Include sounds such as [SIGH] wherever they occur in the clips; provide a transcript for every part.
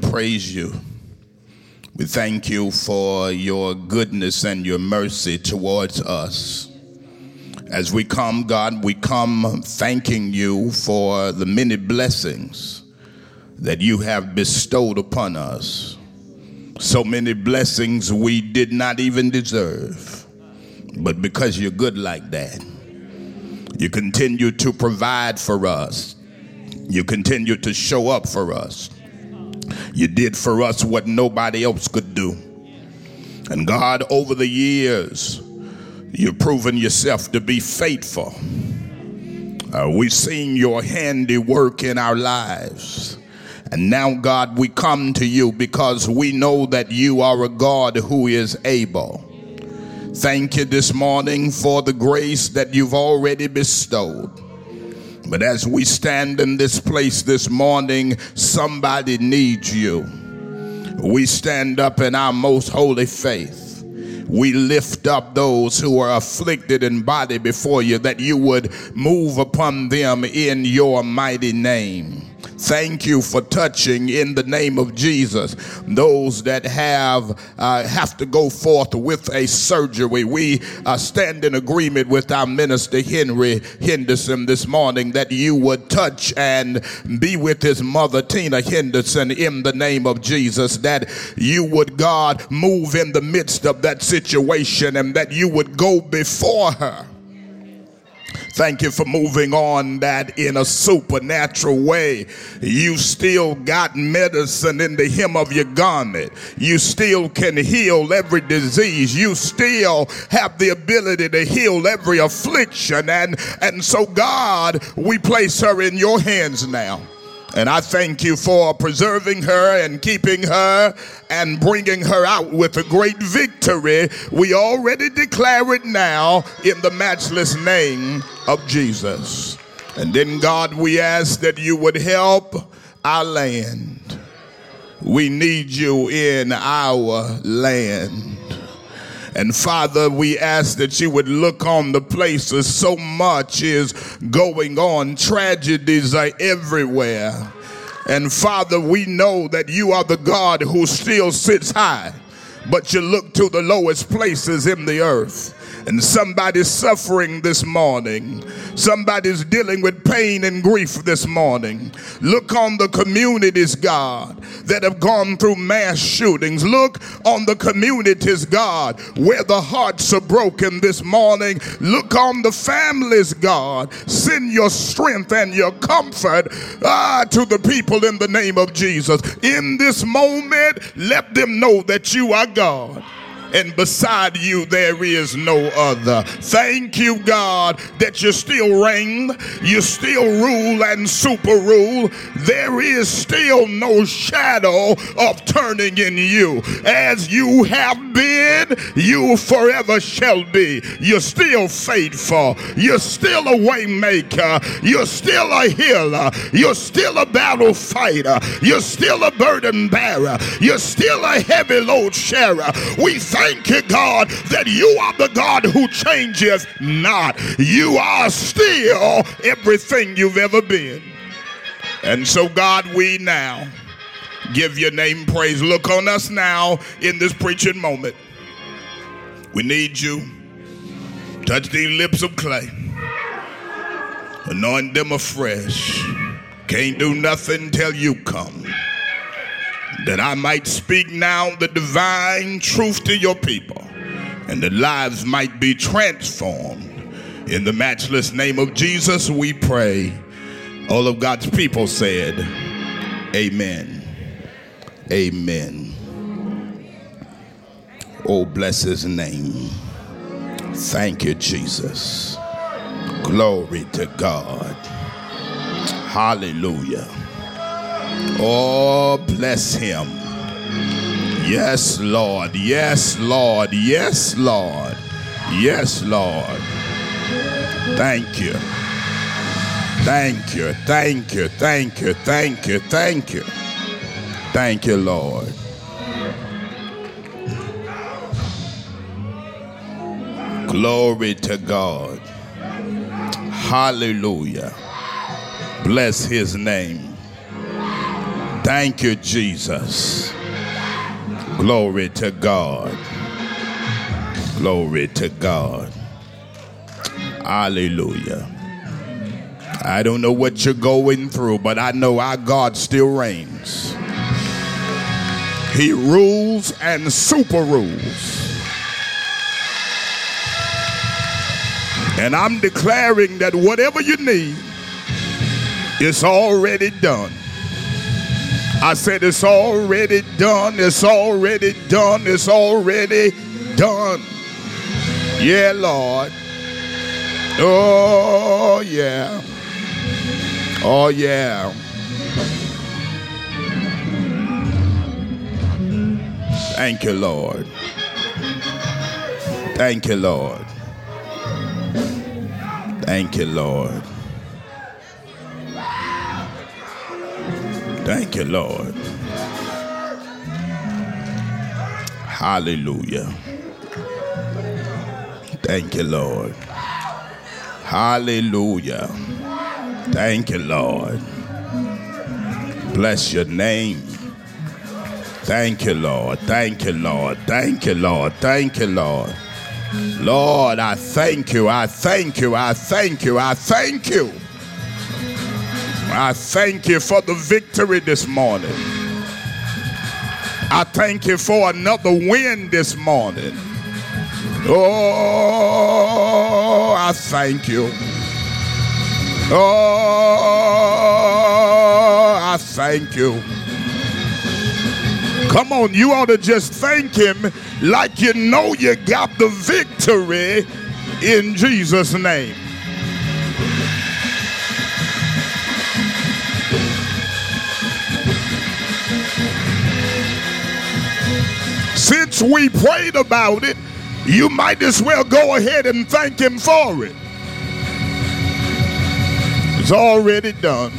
praise you. We thank you for your goodness and your mercy towards us. As we come, God, we come thanking you for the many blessings that you have bestowed upon us. So many blessings we did not even deserve. But because you're good like that, you continue to provide for us. You continue to show up for us. You did for us what nobody else could do. And God, over the years, you've proven yourself to be faithful. Uh, we've seen your handiwork in our lives. And now, God, we come to you because we know that you are a God who is able. Thank you this morning for the grace that you've already bestowed. But as we stand in this place this morning, somebody needs you. We stand up in our most holy faith. We lift up those who are afflicted in body before you, that you would move upon them in your mighty name. Thank you for touching in the name of Jesus those that have uh, have to go forth with a surgery. We uh, stand in agreement with our minister Henry Henderson this morning that you would touch and be with his mother Tina Henderson in the name of Jesus. That you would God move in the midst of that situation and that you would go before her Thank you for moving on that in a supernatural way. You still got medicine in the hem of your garment. You still can heal every disease. You still have the ability to heal every affliction. And, and so, God, we place her in your hands now. And I thank you for preserving her and keeping her and bringing her out with a great victory. We already declare it now in the matchless name of Jesus. And then, God, we ask that you would help our land. We need you in our land. And Father, we ask that you would look on the places so much is going on. Tragedies are everywhere. And Father, we know that you are the God who still sits high, but you look to the lowest places in the earth and somebody's suffering this morning. Somebody's dealing with pain and grief this morning. Look on the communities, God, that have gone through mass shootings. Look on the communities, God, where the hearts are broken this morning. Look on the families, God. Send your strength and your comfort ah, to the people in the name of Jesus. In this moment, let them know that you are God and beside you there is no other. Thank you, God, that you still reign, you still rule and super rule. There is still no shadow of turning in you. As you have been, you forever shall be. You're still faithful. You're still a waymaker. You're still a healer. You're still a battle fighter. You're still a burden bearer. You're still a heavy load sharer. We thank thank you, God, that you are the God who changes not. You are still everything you've ever been. And so, God, we now give your name praise. Look on us now in this preaching moment. We need you. Touch these lips of clay. Anoint them afresh. Can't do nothing till you come that I might speak now the divine truth to your people and that lives might be transformed. In the matchless name of Jesus, we pray. All of God's people said, Amen. Amen. Oh, bless his name. Thank you, Jesus. Glory to God. Hallelujah. Oh, bless him. Yes, Lord. Yes, Lord. Yes, Lord. Yes, Lord. Thank you. Thank you. Thank you. Thank you. Thank you. Thank you. Thank you, Lord. Glory to God. Hallelujah. Bless his name. Thank you, Jesus. Glory to God. Glory to God. Hallelujah. I don't know what you're going through, but I know our God still reigns. He rules and super rules. And I'm declaring that whatever you need, it's already done. I said, It's already done. It's already done. It's already done. Yeah, Lord. Oh, yeah. Oh, yeah. Thank you, Lord. Thank you, Lord. Thank you, Lord. Thank you, Lord. Hallelujah. Thank you, Lord. Hallelujah. Thank you, Lord. Bless your name. Thank you, Lord. Thank you, Lord. Thank you, Lord. Thank you, Lord. Lord, I thank you. I thank you. I thank you. I thank you. I thank you for the victory this morning. I thank you for another win this morning. Oh, I thank you. Oh, I thank you. Come on, you ought to just thank him like you know you got the victory in Jesus' name. Since we prayed about it, you might as well go ahead and thank him for it. It's already done.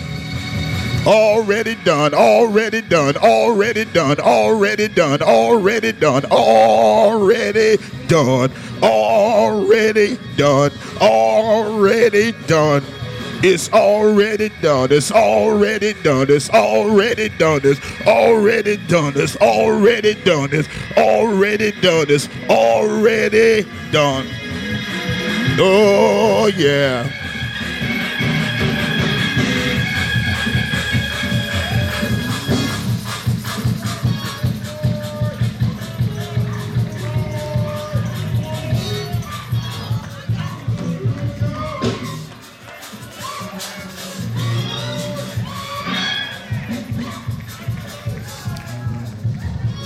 Already done, already done, already done, already done, already done, already done, already done, already done. It's already done. It's already done. It's already done. It's already done. It's already done. It's already done. It's already done. Oh, yeah.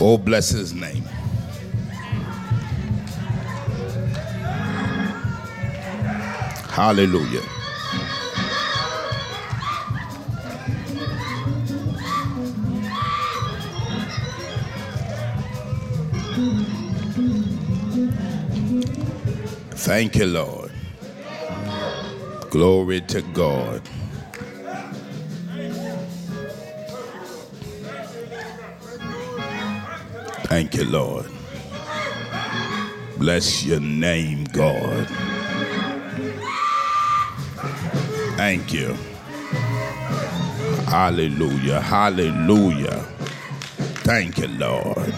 Oh, bless his name. Hallelujah. Thank you, Lord. Glory to God. Thank you, Lord. Bless your name, God. Thank you. Hallelujah. Hallelujah. Thank you, Lord.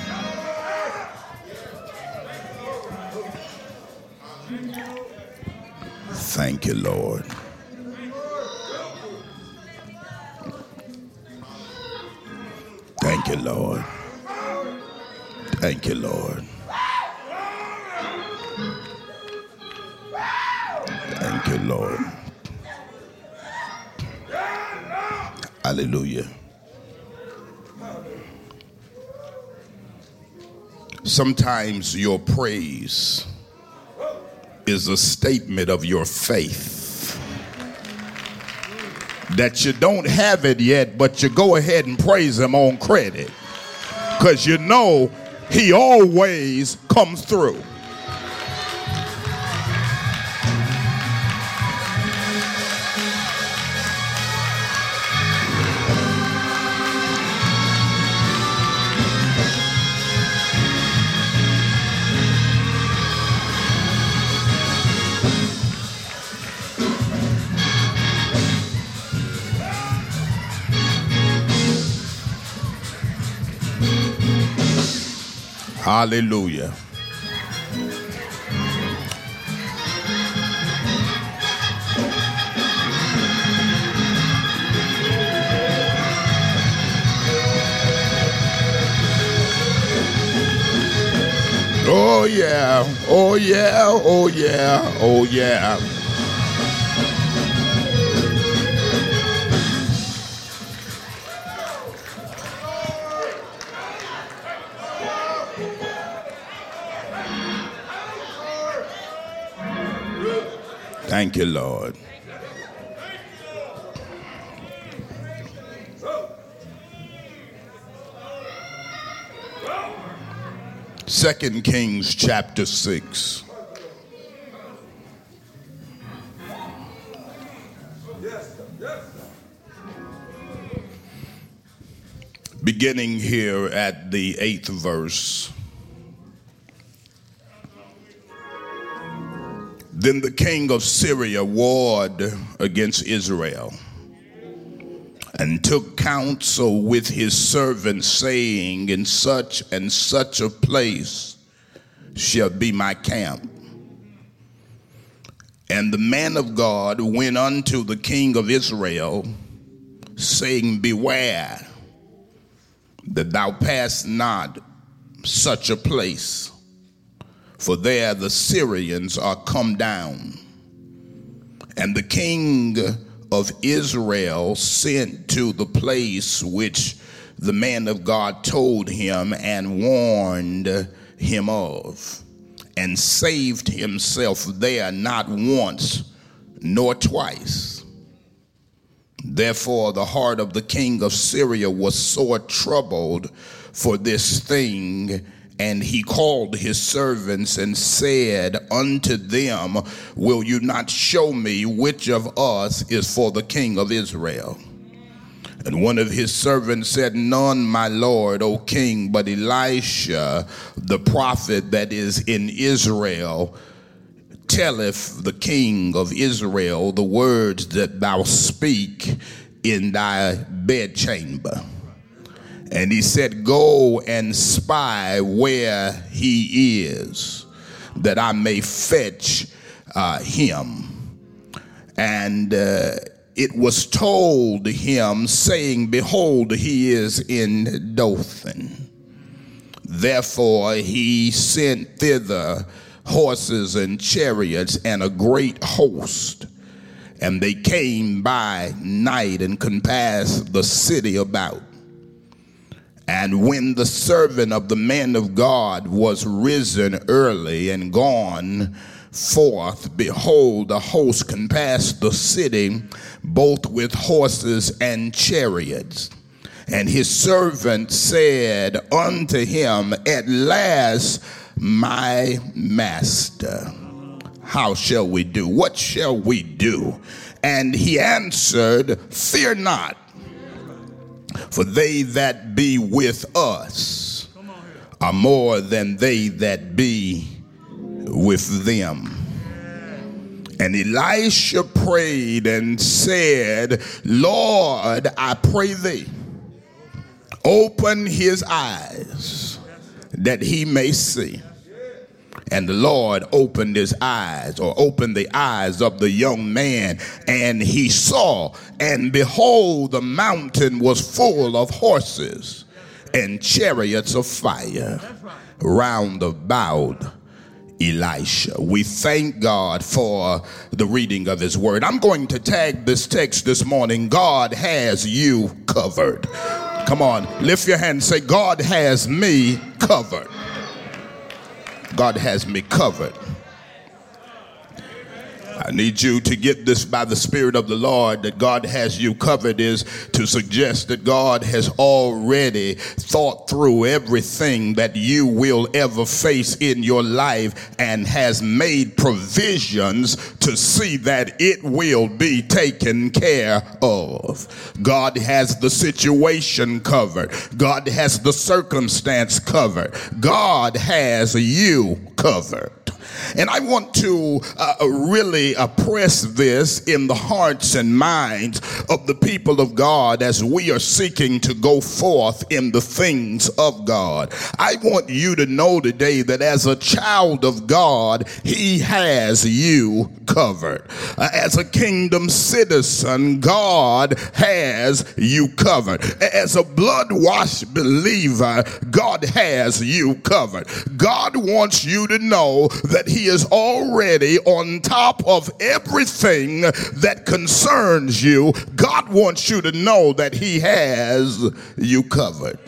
Thank you, Lord. Sometimes your praise is a statement of your faith. That you don't have it yet, but you go ahead and praise Him on credit. Because you know He always comes through. Hallelujah. Oh yeah, oh yeah, oh yeah, oh yeah. Thank you, Lord. Second Kings chapter 6. Beginning here at the eighth verse. Then the king of Syria warred against Israel and took counsel with his servants, saying, In such and such a place shall be my camp. And the man of God went unto the king of Israel, saying, Beware that thou pass not such a place for there the Syrians are come down. And the king of Israel sent to the place which the man of God told him and warned him of, and saved himself there not once nor twice. Therefore, the heart of the king of Syria was sore troubled for this thing and he called his servants and said unto them, Will you not show me which of us is for the king of Israel? And one of his servants said, None, my lord, O king, but Elisha, the prophet that is in Israel, telleth the king of Israel the words that thou speak in thy bedchamber. And he said, Go and spy where he is, that I may fetch uh, him. And uh, it was told him, saying, Behold, he is in Dothan. Therefore he sent thither horses and chariots and a great host. And they came by night and compassed the city about. And when the servant of the man of God was risen early and gone forth, behold, the host compassed the city both with horses and chariots. And his servant said unto him, At last, my master, how shall we do? What shall we do? And he answered, Fear not for they that be with us are more than they that be with them. And Elisha prayed and said, Lord, I pray thee, open his eyes that he may see. And the Lord opened his eyes, or opened the eyes of the young man, and he saw, and behold, the mountain was full of horses and chariots of fire round about Elisha. We thank God for the reading of his word. I'm going to tag this text this morning God has you covered. Come on, lift your hand and say, God has me covered. God has me covered. I need you to get this by the Spirit of the Lord that God has you covered is to suggest that God has already thought through everything that you will ever face in your life and has made provisions to see that it will be taken care of. God has the situation covered, God has the circumstance covered, God has you covered. And I want to uh, really uh, press this in the hearts and minds of the people of God as we are seeking to go forth in the things of God. I want you to know today that as a child of God, He has you covered. Uh, as a kingdom citizen, God has you covered. As a blood washed believer, God has you covered. God wants you to know that He is already on top of everything that concerns you. God wants you to know that He has you covered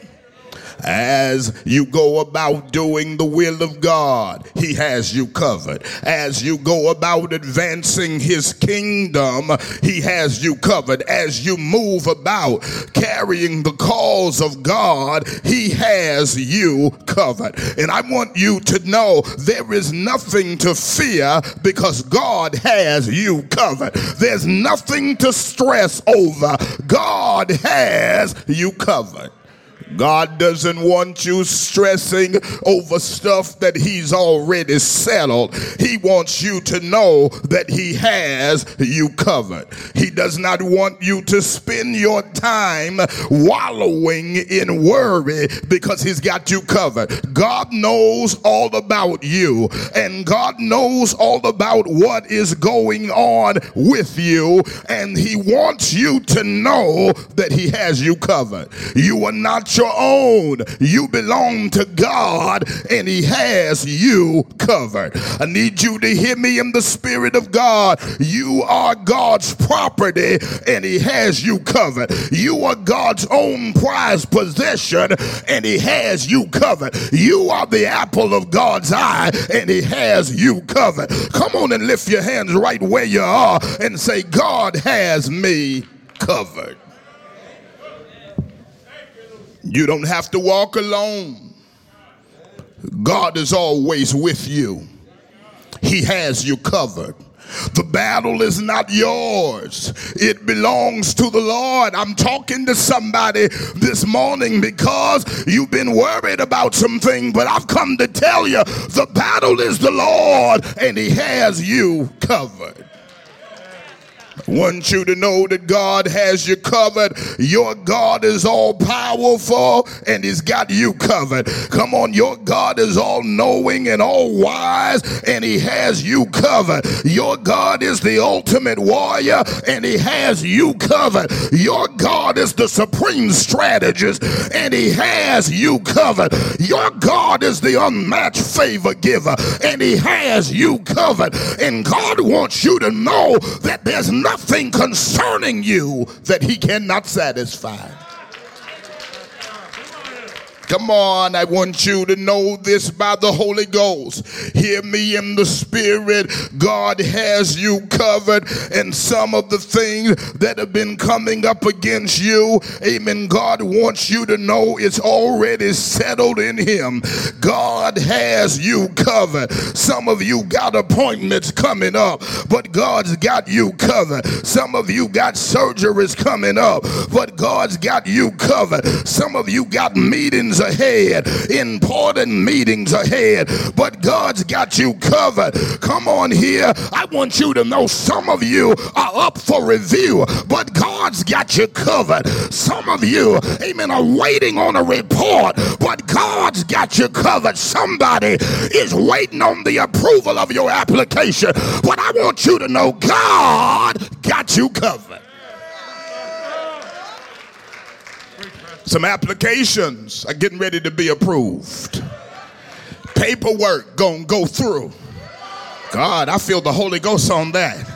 as you go about doing the will of God. He has you covered. As you go about advancing his kingdom, he has you covered. As you move about carrying the cause of God, he has you covered. And I want you to know there is nothing to fear because God has you covered. There's nothing to stress over. God has you covered. God doesn't want you stressing over stuff that He's already settled. He wants you to know that He has you covered. He does not want you to spend your time wallowing in worry because He's got you covered. God knows all about you, and God knows all about what is going on with you, and He wants you to know that He has you covered. You are not your own. You belong to God and He has you covered. I need you to hear me in the Spirit of God. You are God's property and He has you covered. You are God's own prized possession and He has you covered. You are the apple of God's eye and He has you covered. Come on and lift your hands right where you are and say, God has me covered. You don't have to walk alone. God is always with you. He has you covered. The battle is not yours. It belongs to the Lord. I'm talking to somebody this morning because you've been worried about something, but I've come to tell you the battle is the Lord and he has you covered want you to know that God has you covered. Your God is all powerful and he's got you covered. Come on, your God is all knowing and all wise and he has you covered. Your God is the ultimate warrior and he has you covered. Your God is the supreme strategist and he has you covered. Your God is the unmatched favor giver and he has you covered. And God wants you to know that there's nothing nothing concerning you that he cannot satisfy. Come on, I want you to know this by the Holy Ghost. Hear me in the Spirit. God has you covered, and some of the things that have been coming up against you, amen. God wants you to know it's already settled in Him. God has you covered. Some of you got appointments coming up, but God's got you covered. Some of you got surgeries coming up, but God's got you covered. Some of you got meetings ahead, important meetings ahead, but God's got you covered. Come on here. I want you to know some of you are up for review, but God's got you covered. Some of you, amen, are waiting on a report, but God's got you covered. Somebody is waiting on the approval of your application, but I want you to know God got you covered. Some applications are getting ready to be approved. Paperwork gonna go through. God, I feel the Holy Ghost on that.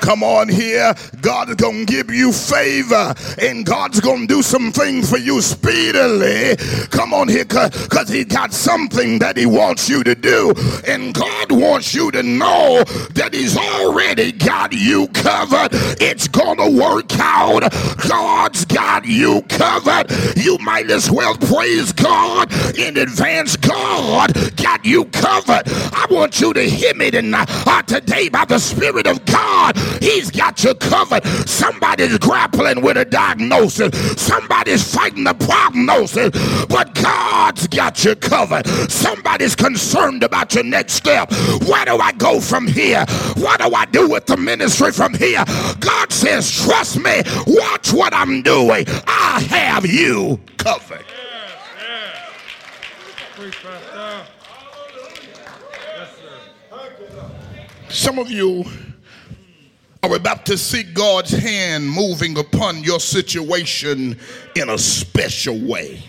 Come on here. God's going to give you favor and God's going to do some things for you speedily. Come on here because He got something that He wants you to do. And God wants you to know that He's already got you covered. It's going to work out. God's got you covered. You might as well praise God in advance. God got you covered. I want you to hear me tonight, uh, today by the Spirit of God He's got you covered. Somebody's grappling with a diagnosis. Somebody's fighting the prognosis, but God's got you covered. Somebody's concerned about your next step. Where do I go from here? What do I do with the ministry from here? God says, trust me. Watch what I'm doing. I have you covered. Some of you are about to see God's hand moving upon your situation in a special way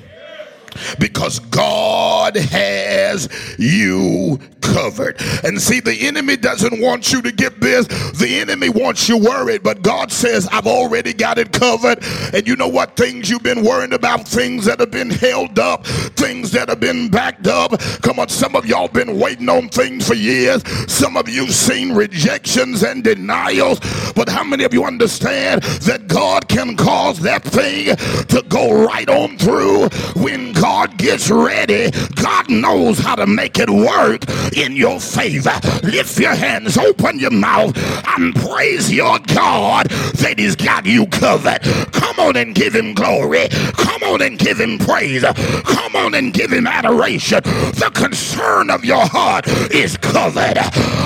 because God has you covered. And see, the enemy doesn't want you to get this, the enemy wants you worried, but God says, I've already got it covered. And you know what? Things you've been worrying about, things that have been held up, things that have been backed up. Come on, some of y'all been waiting on things for years. Some of you've seen rejections and denials. But how many of you understand that God can cause that thing to go right on through when God gets ready? God knows how to make it work in your favor. Lift your hands, open your mouth, and praise your God that He's got you covered. Come on and give Him glory. Come on and give Him praise. Come on and give Him adoration. The concern of your heart is covered.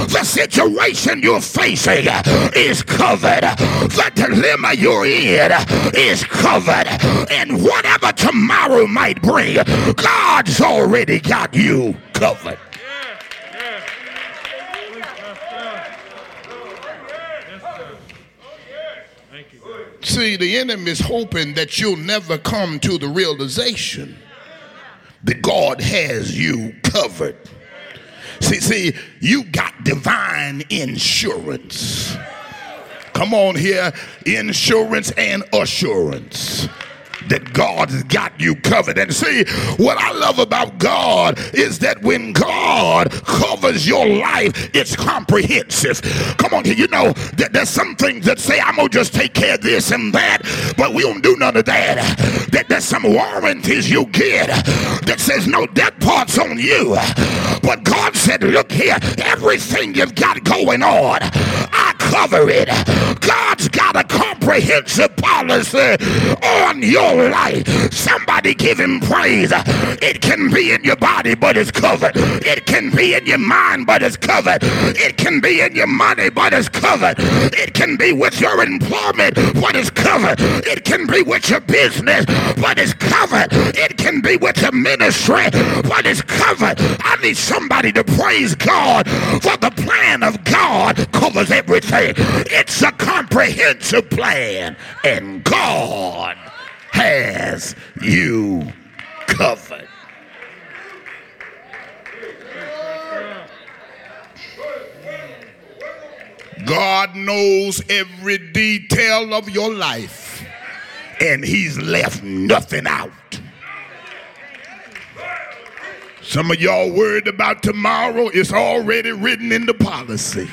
The situation you're facing is covered. The dilemma you're in is covered. And whatever tomorrow might bring, God's already got you covered. See, the enemy is hoping that you'll never come to the realization that God has you covered. See, see, you got divine insurance. Come on here, insurance and assurance that God's got you covered. And see, what I love about God is that when God covers your life, it's comprehensive. Come on, here, you know that there's some things that say, I'm gonna just take care of this and that, but we don't do none of that. That there's some warranties you get that says no debt parts on you. But God said, Look here, everything you've got going on, I cover it. God's got a comprehensive policy on your life. Somebody give him praise. It can be in your body, but it's covered. It can be in your mind, but it's covered. It can be in your money, but it's covered. It can be with your employment, but it's covered. It can be with your business, but it's covered. It can be with your ministry, but it's covered. I need somebody to praise God for the plan of God covers everything. It's a comprehensive plan, and God has you covered. God knows every detail of your life, and He's left nothing out. Some of y'all worried about tomorrow, it's already written in the policy.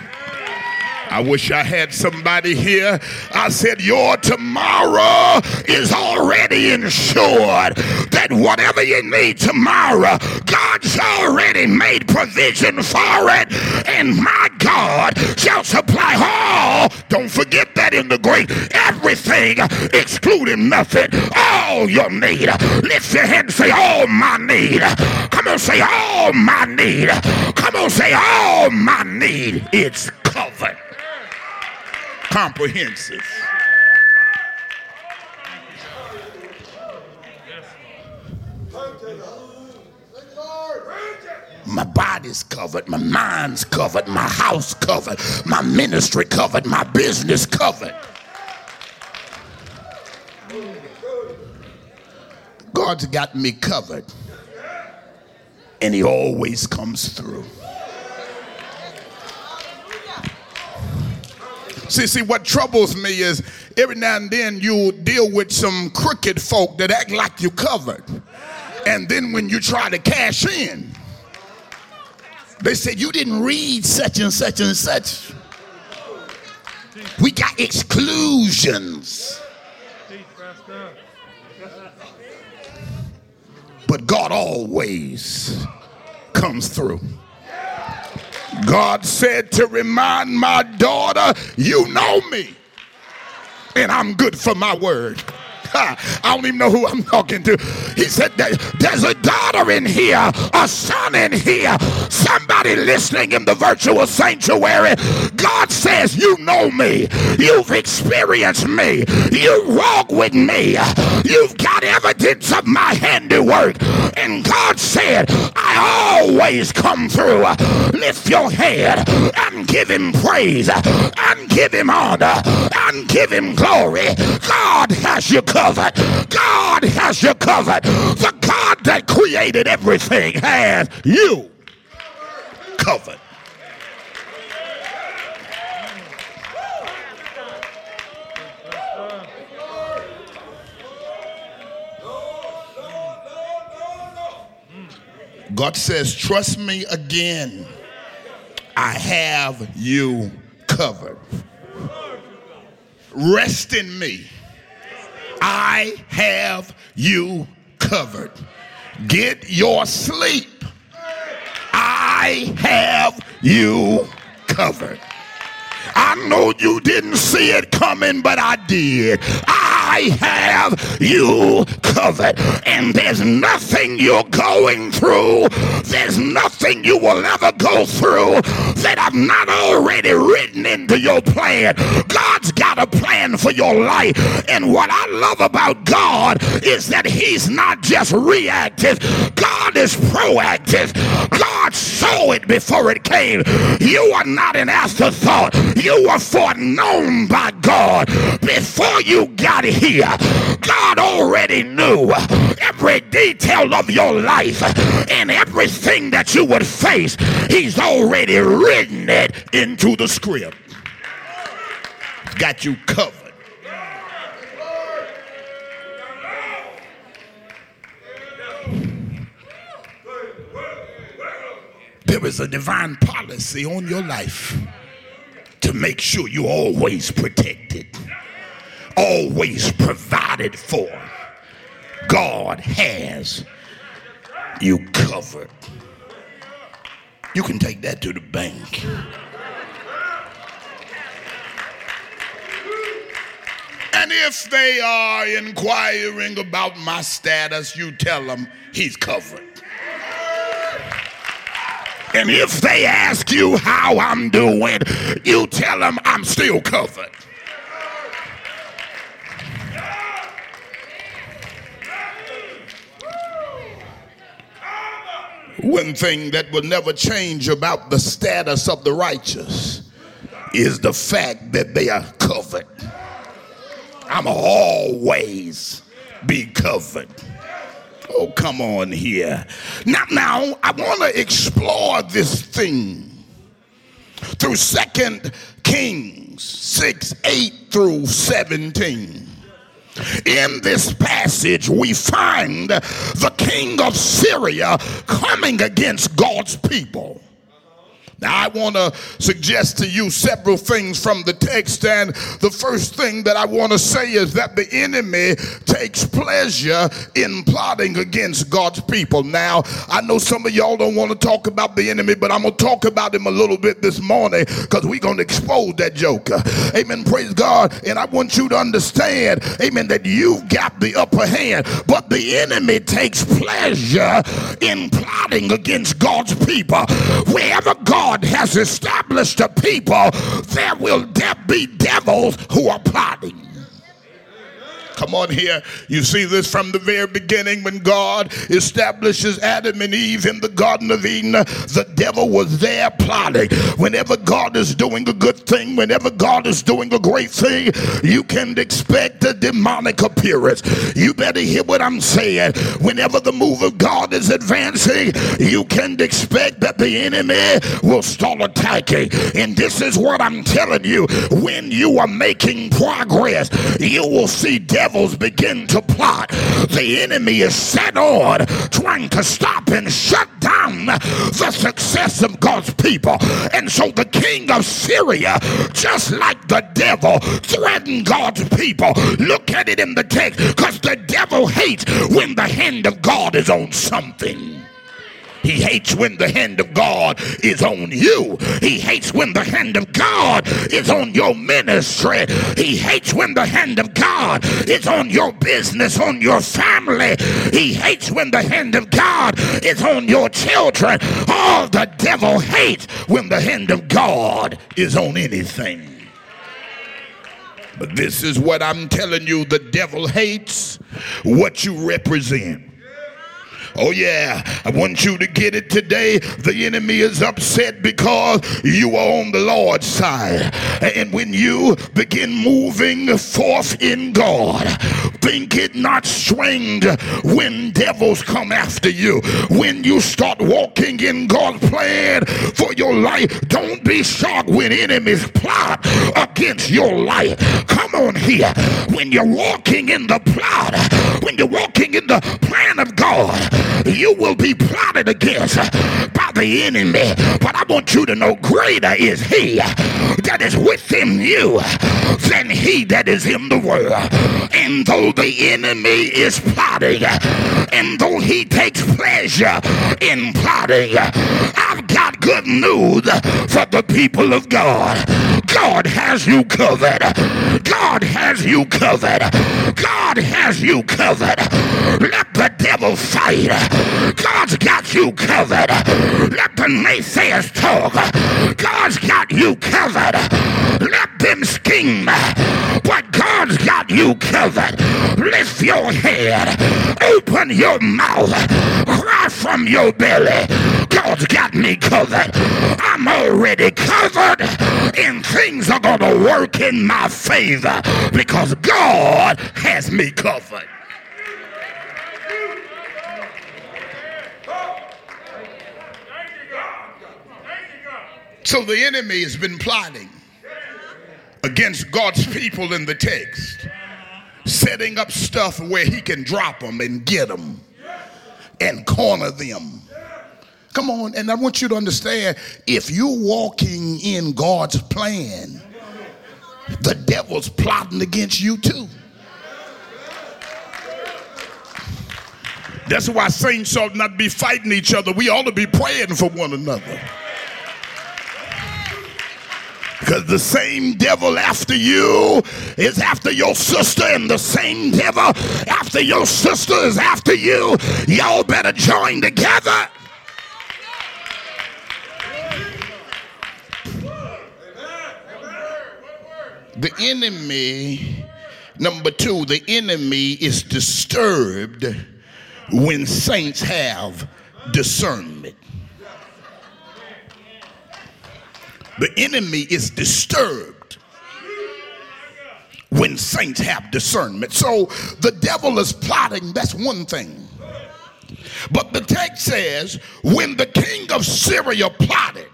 I wish I had somebody here. I said, Your tomorrow is already insured. That whatever you need tomorrow, God's already made provision for it. And my God shall supply all. Don't forget that in the Greek, everything, excluding nothing, all your need. Lift your hand and say, All my need. Come on, say, All my need. Come on, say, All my need. It's covered comprehensive. My body's covered, my mind's covered, my house covered, my ministry covered, my business covered. God's got me covered, and He always comes through. See, see, what troubles me is every now and then you deal with some crooked folk that act like you covered. And then when you try to cash in, they say you didn't read such and such and such. We got exclusions. But God always comes through. God said to remind my daughter, You know me, and I'm good for my word. [LAUGHS] I don't even know who I'm talking to. He said, that There's a daughter in here, a son in here, somebody listening in the virtual sanctuary. God says, You know me. You've experienced me. You walk with me. You've got evidence of my handiwork. And God said, I always come through. Lift your head and give him praise and give him honor and give him glory. God has you covered. God has you covered. The God that created everything has you covered. God says, Trust me again. I have you covered. Rest in me. I have you covered. Get your sleep. I have you covered. I know you didn't see it coming, but I did. I have you covered. And there's nothing you're going through, there's nothing you will ever go through that I've not already written into your plan. God's got a plan for your life. And what I love about God is that He's not just reactive, God is proactive. God saw it before it came. You are not an afterthought, you were foreknown by God before you got here. God already knew every detail of your life and everything that you would face. He's already written it into the script. Got you covered. There is a divine policy on your life to make sure you're always protected, always provided for. God has you covered. You can take that to the bank. And if they are inquiring about my status, you tell them he's covered. And if they ask you how I'm doing, you tell them I'm still covered. One thing that will never change about the status of the righteous is the fact that they are covered. I'm always be covered. Oh, come on here. Now, now I want to explore this thing through Second Kings 6, 8 through 17. In this passage, we find the king of Syria coming against God's people. Now, I want to suggest to you several things from the text. And the first thing that I want to say is that the enemy takes pleasure in plotting against God's people. Now, I know some of y'all don't want to talk about the enemy, but I'm going to talk about him a little bit this morning because we're going to expose that joker. Amen. Praise God. And I want you to understand, amen, that you've got the upper hand, but the enemy takes pleasure in plotting against God's people. Wherever God Has established a people, there will be devils who are plotting. Come on here. You see this from the very beginning when God establishes Adam and Eve in the Garden of Eden. The devil was there plotting. Whenever God is doing a good thing, whenever God is doing a great thing, you can expect a demonic appearance. You better hear what I'm saying. Whenever the move of God is advancing, you can expect that the enemy will start attacking. And this is what I'm telling you. When you are making progress, you will see devils devils begin to plot, the enemy is set on trying to stop and shut down the success of God's people. And so the king of Syria, just like the devil, threatened God's people. Look at it in the text because the devil hates when the hand of God is on something. He hates when the hand of God is on you. He hates when the hand of God is on your ministry. He hates when the hand of God is on your business, on your family. He hates when the hand of God is on your children. All the devil hates when the hand of God is on anything. But this is what I'm telling you the devil hates what you represent. Oh, yeah. I want you to get it today. The enemy is upset because you are on the Lord's side. And when you begin moving forth in God, think it not strange when devils come after you. When you start walking in God's plan for your life, don't be shocked when enemies plot against your life. Come on here. When you're walking in the plot, when you're walking in the plan of God, you will be plotted against by the enemy. But I want you to know greater is he that is within you than he that is in the world. And though the enemy is plotting, and though he takes pleasure in plotting, I've got good news for the people of God. God has you covered. God has you covered. God has you covered. Let the devil fight. God's got you covered. Let the naysayers talk. God's got you covered. Let them scheme. But God's got you covered. Lift your head. Open your mouth. Cry from your belly. God's got me covered. I'm already covered. And things are going to work in my favor because God has me covered. So the enemy has been plotting against God's people in the text, setting up stuff where he can drop them and get them and corner them. Come on, and I want you to understand if you're walking in God's plan, the devil's plotting against you too. That's why saints ought not be fighting each other. We ought to be praying for one another. Because the same devil after you is after your sister, and the same devil after your sister is after you. Y'all better join together. The enemy, number two, the enemy is disturbed when saints have discernment. The enemy is disturbed when saints have discernment. So the devil is plotting, that's one thing. But the text says, when the king of Syria plotted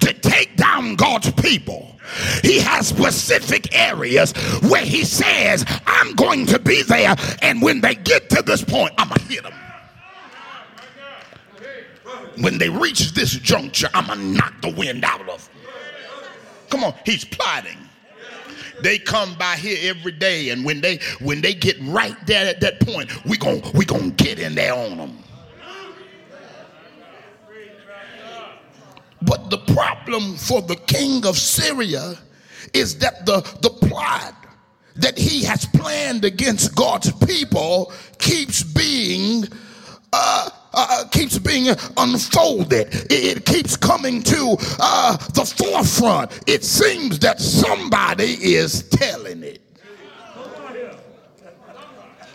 to take down God's people, he has specific areas where he says, I'm going to be there. And when they get to this point, I'm going to hit them when they reach this juncture, I'm going to knock the wind out of them. Come on, he's plotting. They come by here every day, and when they when they get right there at that point, we gon' we gonna get in there on them. But the problem for the king of Syria is that the, the plot that he has planned against God's people keeps being uh, uh, keeps being unfolded. It, it keeps coming to uh, the forefront. It seems that somebody is telling it.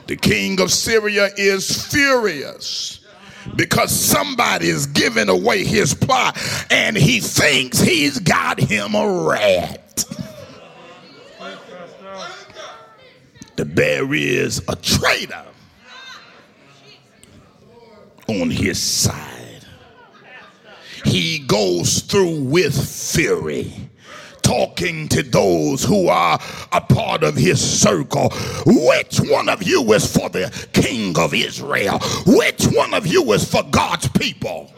The king of Syria is furious because somebody is giving away his plot and he thinks he's got him a rat. There is a traitor on his side. He goes through with fury talking to those who are a part of his circle. Which one of you is for the king of Israel? Which one of you is for God's people?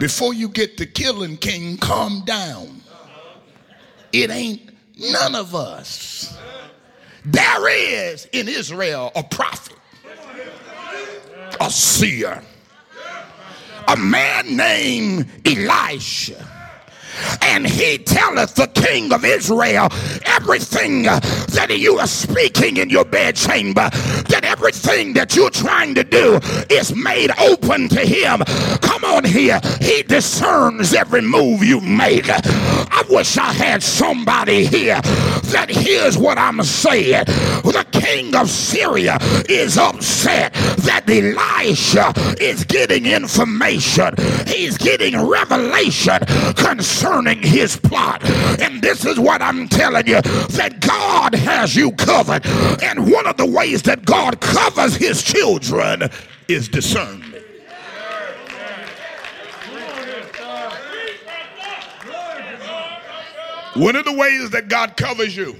Before you get to killing king, calm down. It ain't none of us. There is in Israel a prophet a seer, a man named Elisha and he telleth the king of Israel everything uh, that you are speaking in your bedchamber, that everything that you're trying to do is made open to him. Come on here. He discerns every move you make. I wish I had somebody here that hears what I'm saying. The king of Syria is upset that Elisha is getting information. He's getting revelation concerning concerning his plot. And this is what I'm telling you that God has you covered. And one of the ways that God covers his children is discernment. One of the ways that God covers you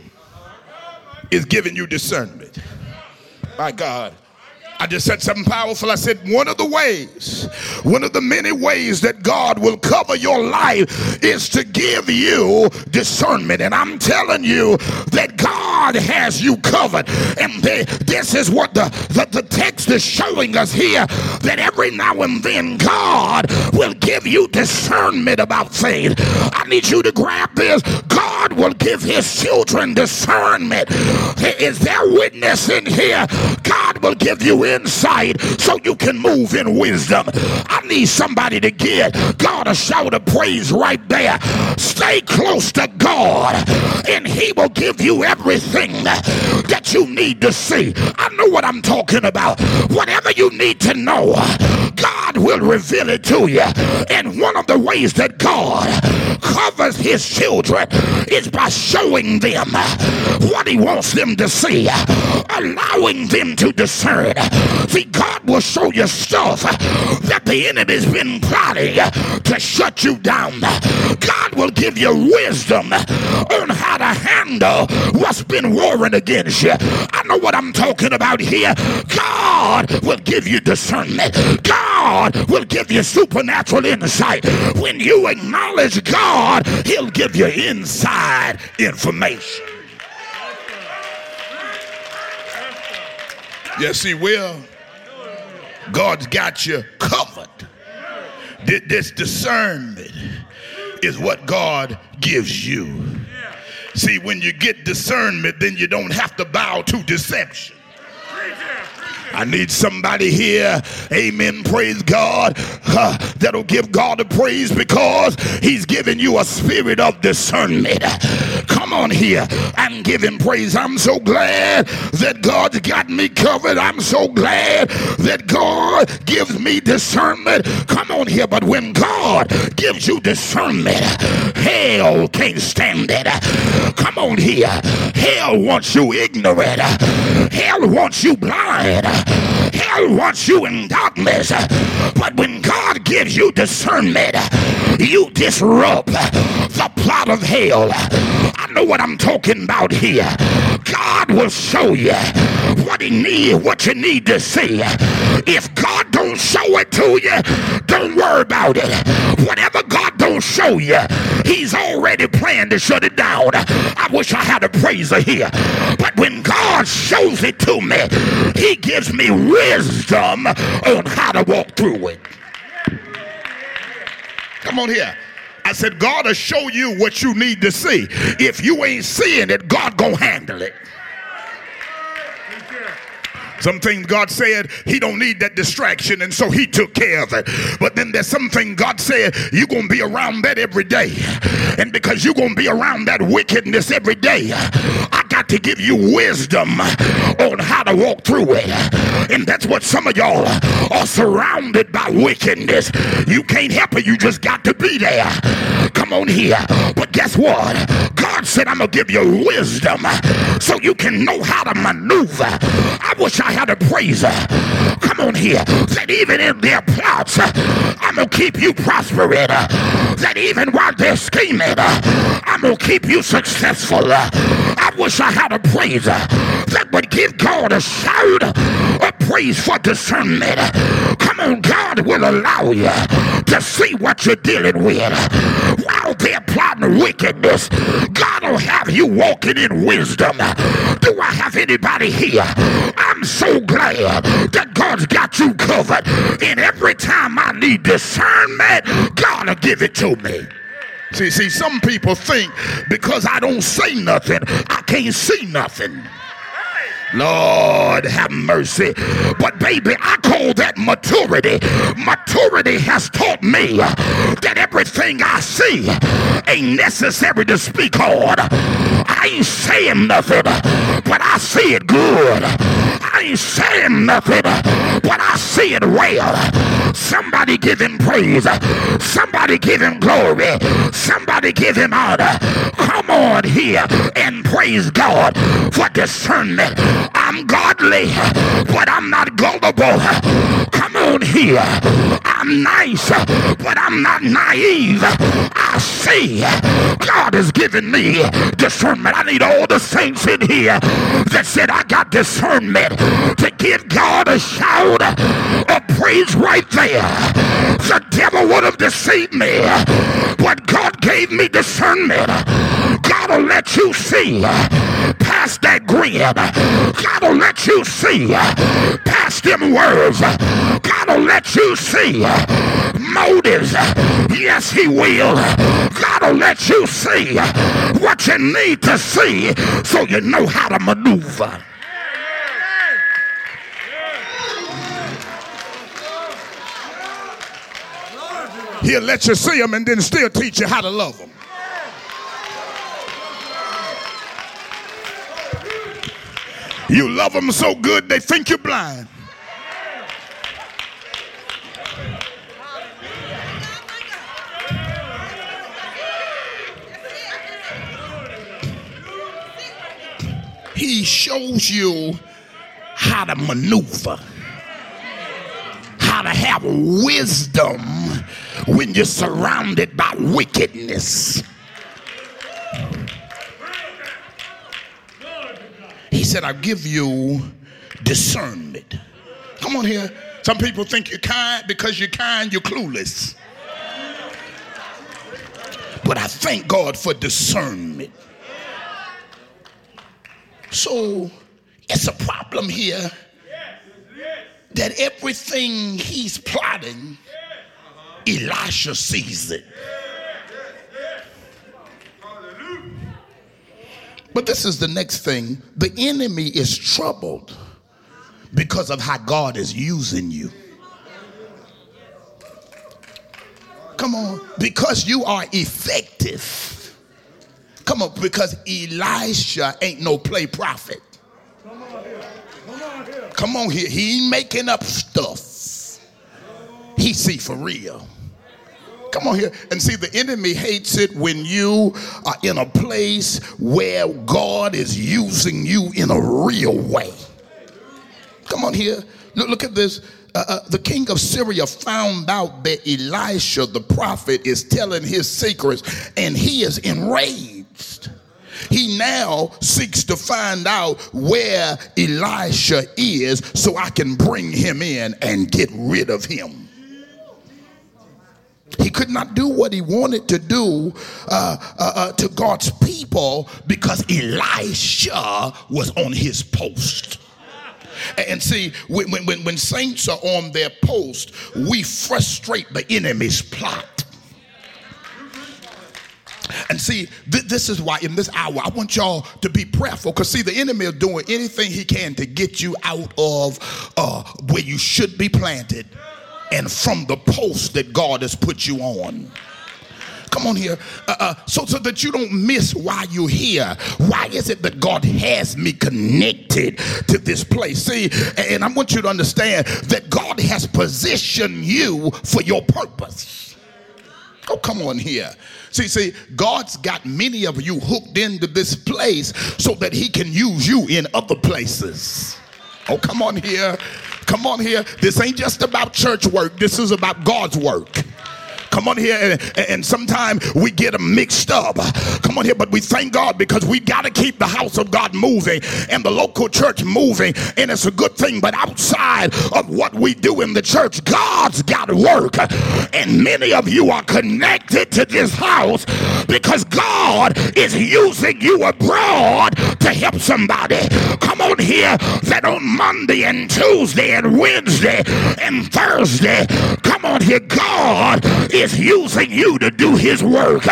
is giving you discernment. My God. I just said something powerful. I said, one of the ways, one of the many ways that God will cover your life is to give you discernment. And I'm telling you that God has you covered. And they, this is what the, the, the text is showing us here that every now and then God will give you discernment about things. I need you to grab this. God will give his children discernment. Is there witness in here? God will give you insight so you can move in wisdom. I need somebody to get God a shout of praise right there. Stay close to God, and He will give you everything that you need to see. I know what I'm talking about. Whatever you need to know, God will reveal it to you. And one of the ways that God covers His children is by showing them what He wants them to see, allowing them to discern. See, God will show you stuff that the enemy's been plotting to shut you down. God will give you wisdom on how to handle what's been warring against you. I know what I'm talking about here. God will give you discernment. God will give you supernatural insight. When you acknowledge God, He'll give you inside information. Yes, He will. God's got you covered. This discernment is what God gives you. See, when you get discernment, then you don't have to bow to deception. I need somebody here, amen, praise God, that'll give God the praise because He's giving you a spirit of discernment. Come on here and give Him praise. I'm so glad that God's got me covered. I'm so glad that God gives me discernment. Come on here, but when God gives you discernment, hell can't stand it. Come on here. Hell wants you ignorant. Hell wants you blind. Hell wants you in darkness. But when God gives you discernment, you disrupt the plot of hell. I know what I'm talking about here. God will show you what he need, what you need to see. If God don't show it to you, don't worry about it. Whatever God don't show you, he's already planned to shut it down. I wish I had a praiser here. But when God shows it to me, he gives me wisdom on how to walk through it. Come on here. I said, God will show you what you need to see. If you ain't seeing it, God gonna handle it. Some things God said he don't need that distraction, and so he took care of it. But then there's something God said you're gonna be around that every day. And because you're gonna be around that wickedness every day, I got to give you wisdom on how to walk through it. And that's what some of y'all are surrounded by wickedness. You can't help it, you just got to be there. Come on here. But guess what? God said, I'm gonna give you wisdom so you can know how to maneuver. I wish I had a praiser. Come on here. That even in their plots, I'm going to keep you prospering. That even while they're scheming, I'm going to keep you successful. I wish I had a praiser that would give God a shout of praise for discernment. Come on, God will allow you to see what you're dealing with. While they're plotting wickedness, God will have you walking in wisdom. Do I have anybody here? I'm so glad that God's got you covered. And every time I need discernment, God will give it to me. See, see, some people think because I don't say nothing, I can't see nothing. Lord have mercy. But baby, I call that maturity. Maturity has taught me that everything I see ain't necessary to speak on. I ain't saying nothing, but I see it good. I ain't saying nothing, but I see it well. Somebody give him praise. Somebody give him glory. Somebody give him honor. Come on here and praise God for discernment. I'm godly, but I'm not gullible. Come on here. I'm nice, but I'm not naive. I see God has given me discernment. I need all the saints in here that said I got discernment to give God a shout of praise right there. The devil would have deceived me, but God gave me discernment. God will let you see past that grin. God will let you see past them words. God will let you see motives. Yes, He will. God will let you see what you need to see so you know how to maneuver. He'll let you see them and then still teach you how to love them. You love them so good they think you're blind. He shows you how to maneuver, how to have wisdom when you're surrounded by wickedness. He said, I give you discernment. Come on here. Some people think you're kind because you're kind, you're clueless. But I thank God for discernment. So it's a problem here that everything he's plotting, Elisha sees it. But this is the next thing the enemy is troubled because of how God is using you. Come on, because you are effective. Come on, because Elisha ain't no play prophet. Come on here. He ain't making up stuff. He see for real. Come on here and see the enemy hates it when you are in a place where God is using you in a real way. Come on here. Look, look at this. Uh, uh, the king of Syria found out that Elisha, the prophet, is telling his secrets, and he is enraged. He now seeks to find out where Elisha is so I can bring him in and get rid of him. He could not do what he wanted to do uh, uh, uh, to God's people because Elisha was on his post. And see, when, when, when saints are on their post, we frustrate the enemy's plot. And see, th- this is why in this hour, I want y'all to be prayerful because, see, the enemy is doing anything he can to get you out of uh, where you should be planted and from the post that God has put you on. Come on here. Uh, uh, so, so that you don't miss why you're here. Why is it that God has me connected to this place? See, and I want you to understand that God has positioned you for your purpose. Oh, come on here. See, see, God's got many of you hooked into this place so that He can use you in other places. Oh, come on here. Come on here. This ain't just about church work, this is about God's work. Come on here, and, and sometimes we get them mixed up. Come on here, but we thank God because we got to keep the house of God moving and the local church moving, and it's a good thing. But outside of what we do in the church, God's got work, and many of you are connected to this house because God is using you abroad to help somebody. Come on here that on Monday and Tuesday and Wednesday and Thursday, come on here, God is using you to do his work.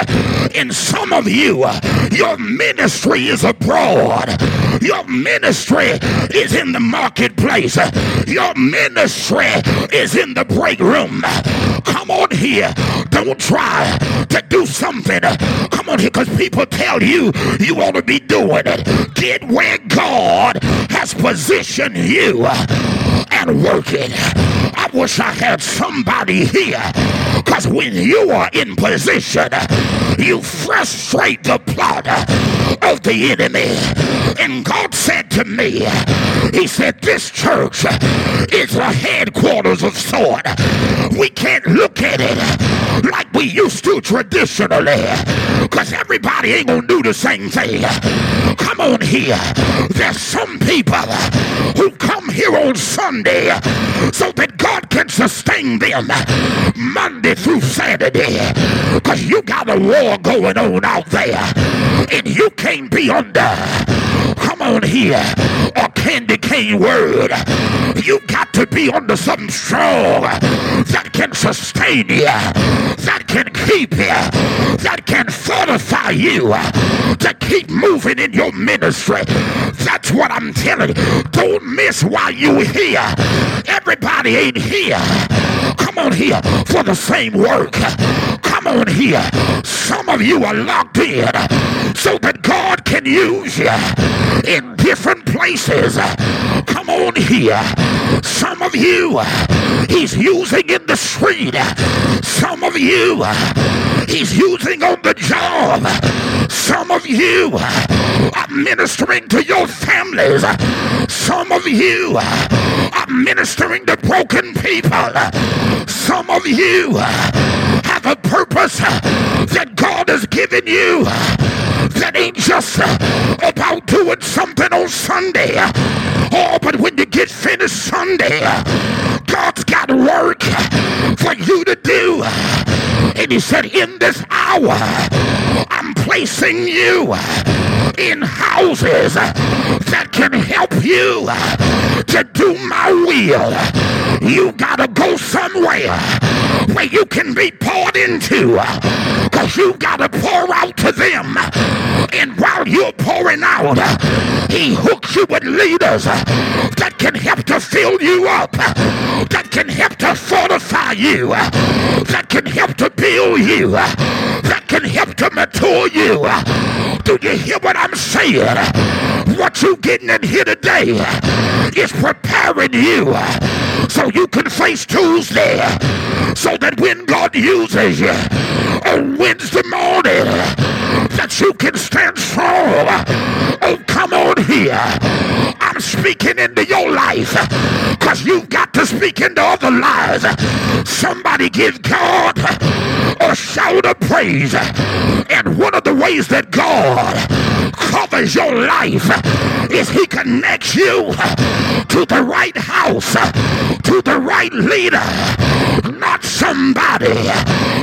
And some of you, your ministry is abroad. Your ministry is in the marketplace. Your ministry is in the break room. Come on here. Don't try to do something. Come on here because people tell you you ought to be doing it. Get where God has positioned you and work it. I wish I had somebody here because when you are in position, you frustrate the plot of the enemy. And God said to me, He said, This church is the headquarters of sword. We can't look at it like we used to traditionally because everybody ain't gonna do the same thing. Come on here. There's some people who come here on Sunday so that God can sustain them Monday through Saturday because you got a war going on out there and you can't be under. Come on here. A candy cane word. You got to be under something strong that can sustain you, that can keep you, that can fortify you to keep moving in your ministry. That's what I'm telling. Don't miss why you here. Everybody ain't here. On here for the same work. Come on here. Some of you are locked in so that God can use you in different places. Come on here. Some of you he's using in the street. Some of you he's using on the job. Some of you are ministering to your families. Some of you ministering to broken people. Some of you have a purpose that God has given you that ain't just uh, about doing something on Sunday. Oh, but when you get finished Sunday, God's got work for you to do. And he said, in this hour, I'm placing you in houses that can help you to do my will. You gotta go somewhere where you can be poured into because you gotta pour out to them. And while you're pouring out, he hooks you with leaders that can help to fill you up, that can help to fortify you, that can help to build you, that can help to mature you. Do you hear what I'm saying? What you getting in here today is preparing you so you can face Tuesday so that when God uses you on Wednesday morning that you can stand strong. Oh, come on here. I'm speaking into your life because you've got to speak into other lives. Somebody give God a shout of praise. And one of the ways that God covers your life is he connects you to the right house, to the right leader, not somebody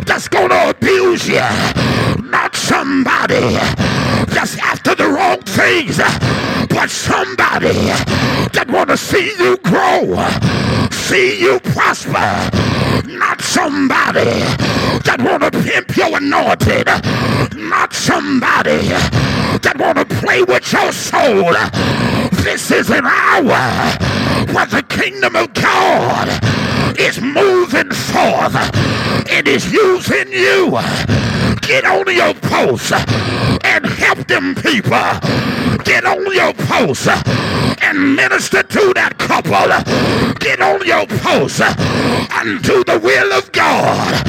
that's going to abuse you, not somebody that's after the wrong things, but somebody that want to see you grow, see you prosper, not somebody that want to pimp your anointed, not somebody that want to play with your soul. This is an hour where the kingdom of God is moving forth. It is using you. Get on your post and help them people. Get on your post and minister to that couple. Get on your post and do the will of God.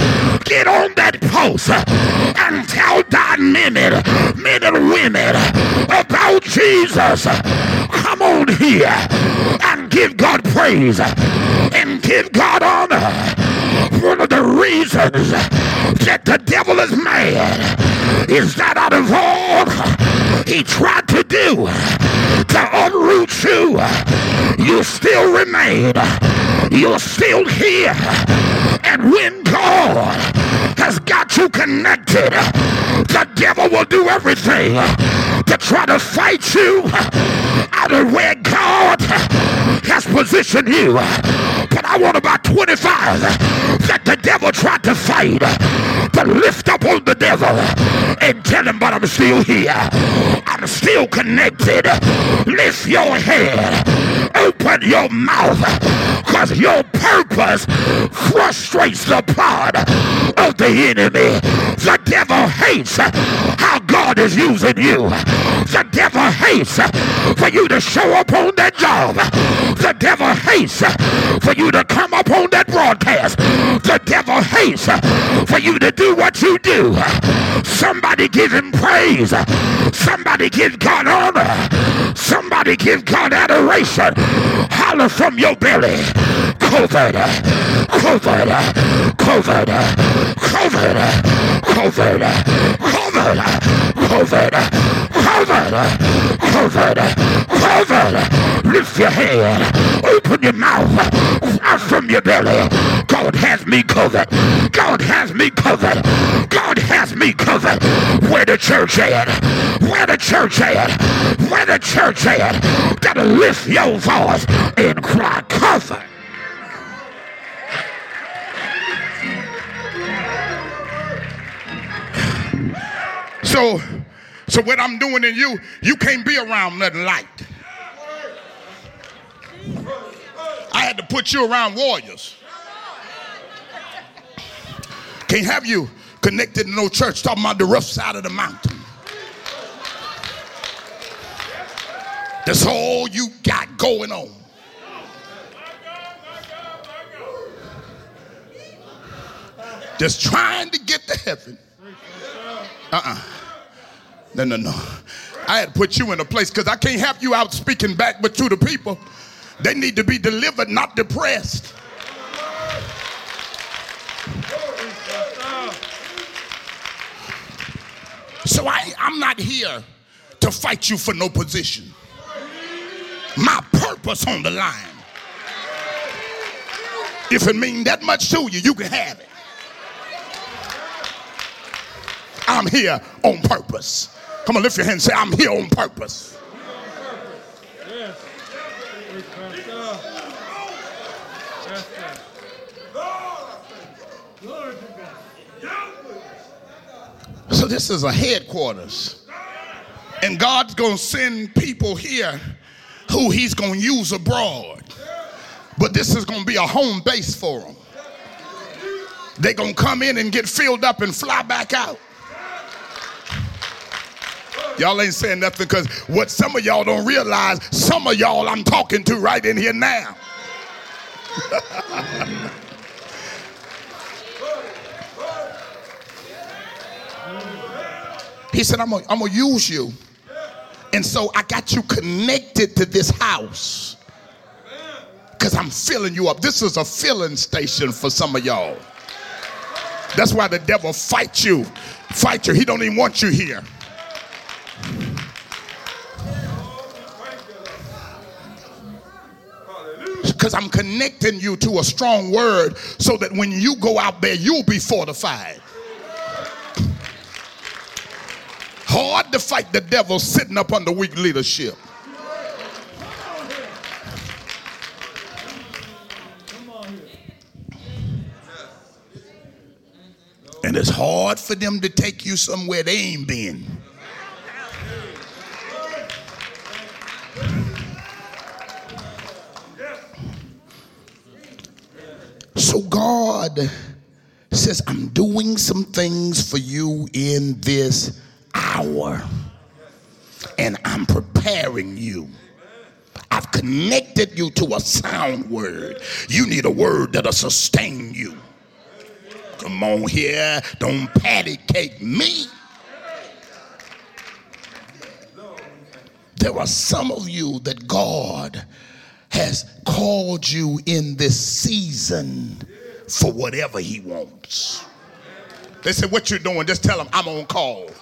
Get on that post and tell dynamic men and women about Jesus. Come on here and give God praise and give God honor. One of the reasons that the devil is mad is that out of all he tried to do to unroot you, you still remain. You're still here. And when God has got you connected, the devil will do everything to try to fight you out of where God has positioned you. I want about 25 that the devil tried to fight to lift up on the devil and tell him, but I'm still here. I'm still connected. Lift your head. Open your mouth. Because your purpose frustrates the plot of the enemy. The devil hates how God is using you. The devil hates for you to show up on that job. The devil hates for you to come up on that broadcast. The devil hates for you to do what you do. Somebody give him praise. Somebody give God honor. Somebody give God adoration. Holler from your belly. COVID, covered, covered, covered, covered, covered, covered, covered, covered, covered. Lift your head. Open your mouth. Out from your belly. God has me covered. God has me covered. God has me covered. Where the church at? Where the church at? Where the church at? Gotta lift your voice and cry covered. So, so what I'm doing in you, you can't be around nothing light. I had to put you around warriors. Can't have you connected to no church talking about the rough side of the mountain. That's all you got going on. Just trying to get to heaven. Uh-uh. No, no, no. I had to put you in a place because I can't have you out speaking back, but to the people, they need to be delivered, not depressed. So I, I'm not here to fight you for no position. My purpose on the line. If it means that much to you, you can have it. I'm here on purpose. Come on, lift your hand and say, I'm here on purpose. So this is a headquarters. And God's going to send people here who he's going to use abroad. But this is going to be a home base for them. They're going to come in and get filled up and fly back out. Y'all ain't saying nothing because what some of y'all don't realize, some of y'all I'm talking to right in here now. [LAUGHS] he said, I'm going to use you. And so I got you connected to this house because I'm filling you up. This is a filling station for some of y'all. That's why the devil fight you. Fight you. He don't even want you here. Because I'm connecting you to a strong word so that when you go out there, you'll be fortified. Hard to fight the devil sitting up under weak leadership. And it's hard for them to take you somewhere they ain't been. So God says, I'm doing some things for you in this hour. And I'm preparing you. I've connected you to a sound word. You need a word that'll sustain you. Come on here. Don't patty cake me. There are some of you that God has called you in this season for whatever he wants. They said, What you're doing? Just tell him I'm on call. [LAUGHS]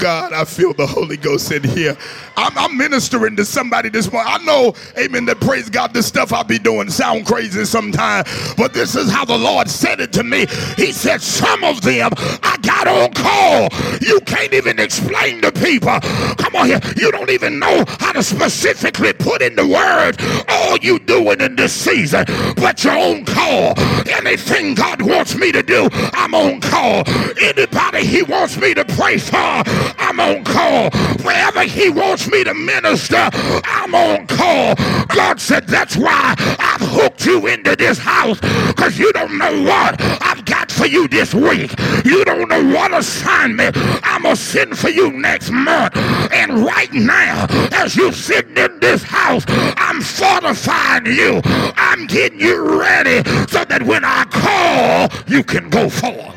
God, I feel the Holy Ghost in here. I'm, I'm, ministering to somebody this morning. I know, amen, that praise God, this stuff I be doing sound crazy sometimes, but this is how the Lord said it to me. He said, Some of them I got on call. You can't even explain to people. Come on here. You don't even know how to specifically put in the word all you doing in this season, but your own call. Anything God wants me to do, I'm on call. Anybody He wants me to pray for, I'm on call. Wherever He wants me to minister, I'm on call. God said, That's why I've hooked you into this house because you don't know what I've got for you this week. You don't know what assignment I'm going to send for you next month. And right now, as you're sitting in this house, I'm fortifying you. I'm getting you ready so that when I call, you can go forth.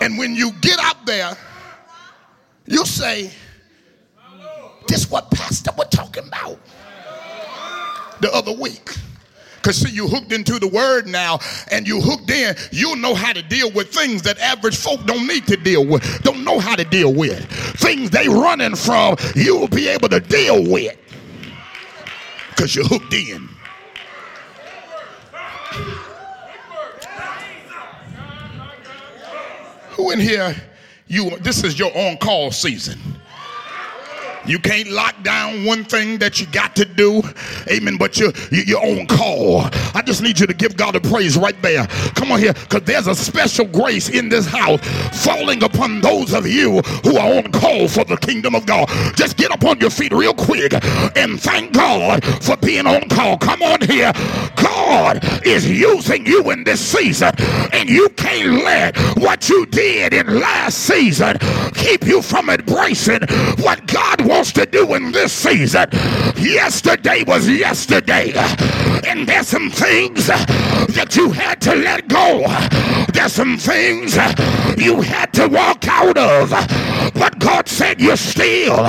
And when you get out there, you say, This what Pastor was talking about the other week. Because see, you hooked into the word now and you hooked in, you'll know how to deal with things that average folk don't need to deal with, don't know how to deal with. Things they running from, you'll be able to deal with. Because you're hooked in. Who in here, you this is your on-call season. You can't lock down one thing that you got to do. Amen. But you're, you're on call. I just need you to give God a praise right there. Come on here. Because there's a special grace in this house falling upon those of you who are on call for the kingdom of God. Just get up on your feet real quick and thank God for being on call. Come on here. God is using you in this season. And you can't let what you did in last season keep you from embracing what God wants to do in this season. Yesterday was yesterday, and there's some things that you had to let go. There's some things you had to walk out of. But God said, You're still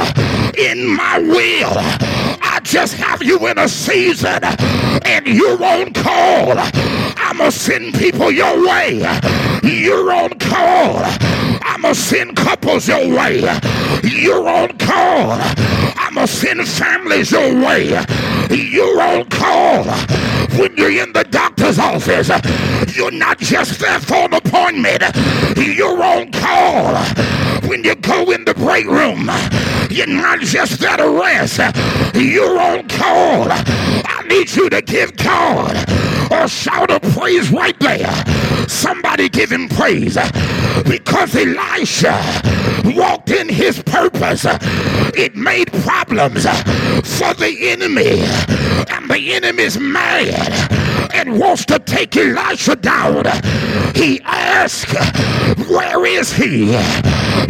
in my will. I just have you in a season, and you won't call. I'm going to send people your way. You're on call. I'm going to send couples your way. You're on call. I'm going to send families your way. You're on call. When you're in the doctor's office, you're not just there for an appointment. You're on call. When you go in the break room, you're not just there to rest. You're on call. I need you to give God a shout of praise right there. Somebody give him praise because Elisha walked in his purpose. It made problems for the enemy, and the enemy's mad and wants to take Elisha down. He asked, Where is he?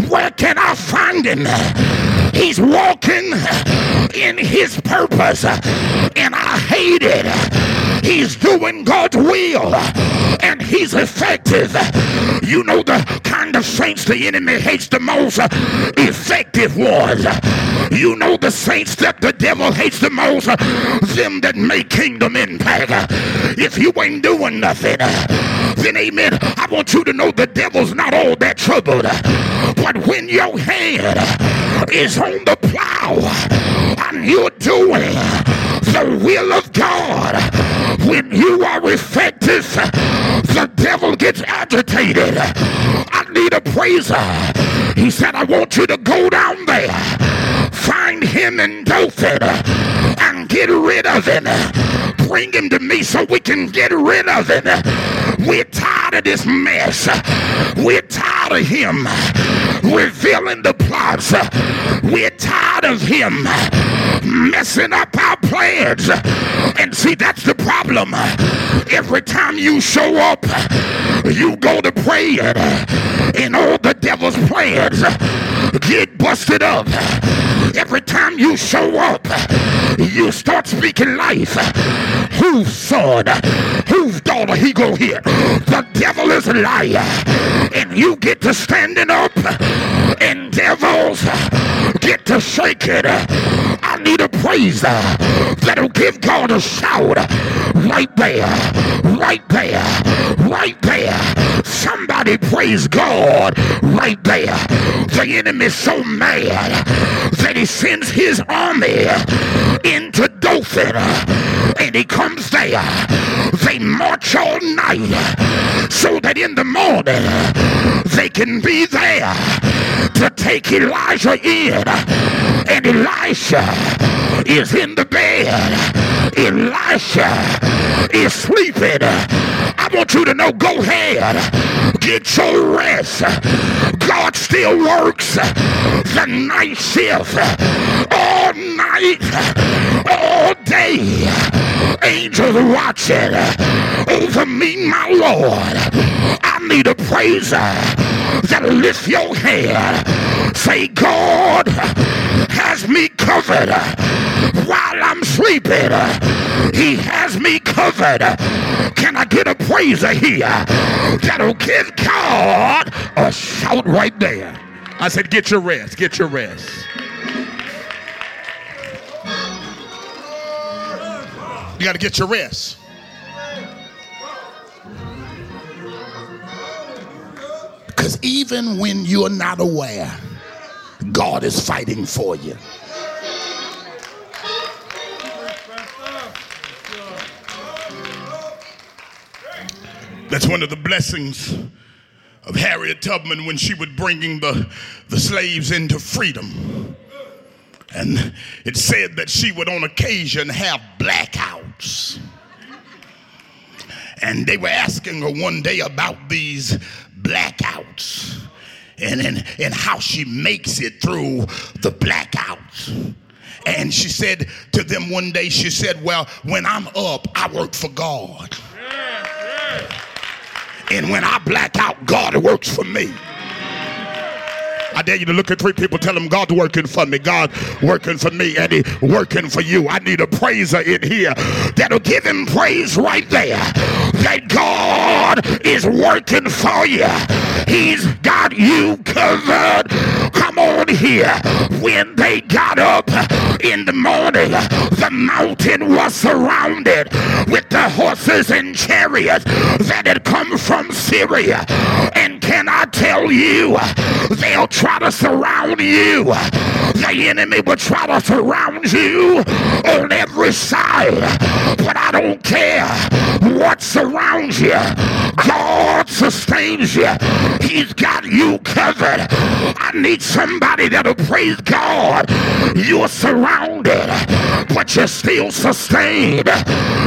Where can I find him? He's walking in his purpose, and I hate it. He's doing God's will, and he's effective. You know the kind of saints the enemy hates the most? Effective ones. You know the saints that the devil hates the most? Them that make kingdom impact. If you ain't doing nothing, then amen. I want you to know the devil's not all that troubled. But when your hand is on the plow and you're doing the will of God, when you are effective, the devil gets agitated. I need a praiser. He said, I want you to go down there, find him in Dothan, and get rid of him. Bring him to me so we can get rid of him. We're tired of this mess. We're tired of him revealing the plots. We're tired of him messing up our plans. And see, that's the problem. Every time you show up, you go to praying, and all the devil's plans get busted up. Every time you show up, you start speaking life. Whose son, whose daughter he go here? The devil is a liar. and you get to standing up and devils get to shaking. Need a praise that'll give God a shout right there, right there, right there. Somebody praise God right there. The enemy's so mad that he sends his army into Dothan and he comes there. They march all night so that in the morning they can be there to take Elijah in. And Elisha is in the bed. Elisha is sleeping. I want you to know go ahead, get your rest. God still works the night shift all night, all day. Angels watching over me, my Lord. I need a praiser that lift your head. Say, God has me covered while I'm sleeping. He has me covered. Can I get a praiser here that'll give God a shout right there? I said, get your rest, get your rest. You got to get your rest. Because even when you're not aware, God is fighting for you. That's one of the blessings of Harriet Tubman when she was bringing the, the slaves into freedom. And it said that she would on occasion have blackouts. And they were asking her one day about these blackouts and, and, and how she makes it through the blackouts. And she said to them one day, she said, Well, when I'm up, I work for God. And when I black out, God works for me. I dare you to look at three people, tell them God's working for me, God working for me, and He working for you. I need a praiser in here that'll give Him praise right there. That God is working for you. He's got you covered. Come on here. When they got up in the morning, the mountain was surrounded with the horses and chariots that had come from Syria. And can I tell you, they'll try to surround you. The enemy will try to surround you on every side. But I don't care what surrounds you. God sustains you. He's got you covered. I need somebody that'll praise God. You're surrounded, but you're still sustained.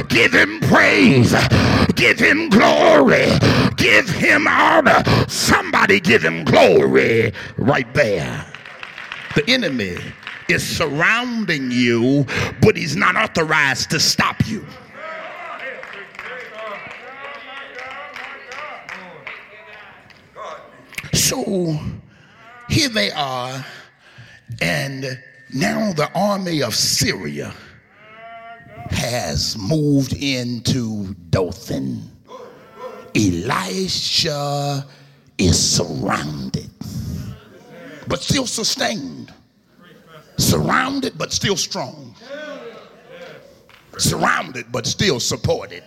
Give him praise. Give him glory. Give him honor. Somebody give him glory right there. The enemy is surrounding you, but he's not authorized to stop you. So here they are, and now the army of Syria has moved into Dothan. Elisha is surrounded, but still sustained. Surrounded, but still strong. Surrounded, but still supported.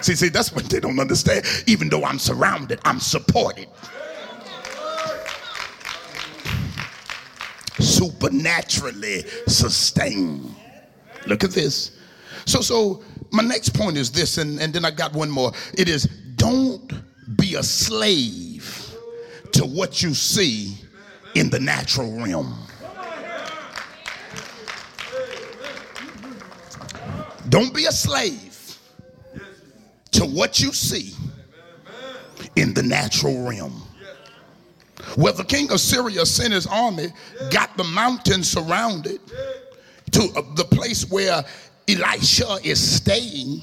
See, see, that's what they don't understand. Even though I'm surrounded, I'm supported. Supernaturally sustained. Look at this. So, so my next point is this, and, and then I got one more. It is don't be a slave to what you see in the natural realm. Don't be a slave to what you see in the natural realm. Well, the king of Syria sent his army, got the mountain surrounded to uh, the place where Elisha is staying.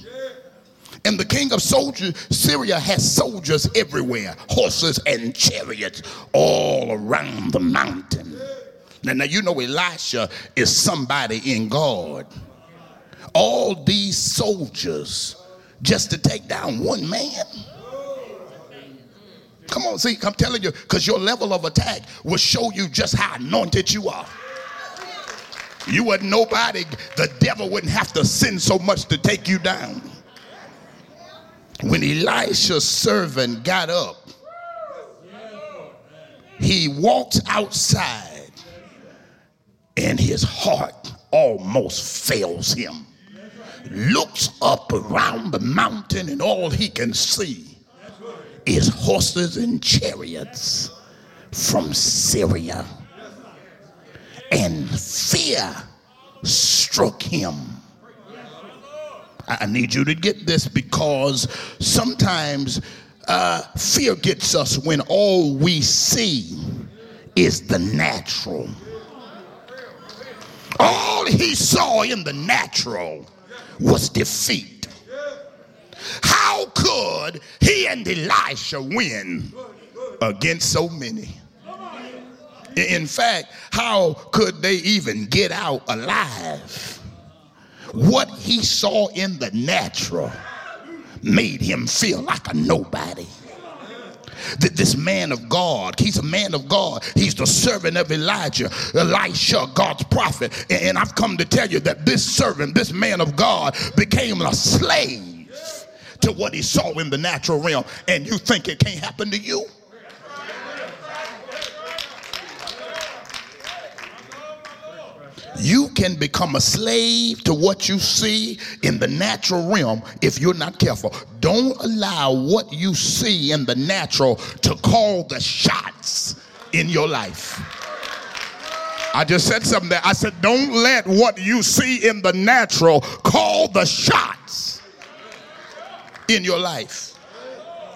And the king of soldiers, Syria has soldiers everywhere, horses and chariots all around the mountain. Now, now you know Elisha is somebody in God. All these soldiers just to take down one man. Come on, see, I'm telling you, because your level of attack will show you just how anointed you are. You wouldn't nobody, the devil wouldn't have to sin so much to take you down. When Elisha's servant got up, he walked outside and his heart almost fails him. Looks up around the mountain and all he can see is horses and chariots from Syria. And fear struck him. I need you to get this because sometimes uh, fear gets us when all we see is the natural. All he saw in the natural was defeat. How could he and Elisha win against so many? In fact, how could they even get out alive? What he saw in the natural made him feel like a nobody. That this man of God, he's a man of God. He's the servant of Elijah, Elisha, God's prophet. And I've come to tell you that this servant, this man of God, became a slave to what he saw in the natural realm. And you think it can't happen to you? You can become a slave to what you see in the natural realm if you're not careful. Don't allow what you see in the natural to call the shots in your life. I just said something there. I said, don't let what you see in the natural call the shots in your life.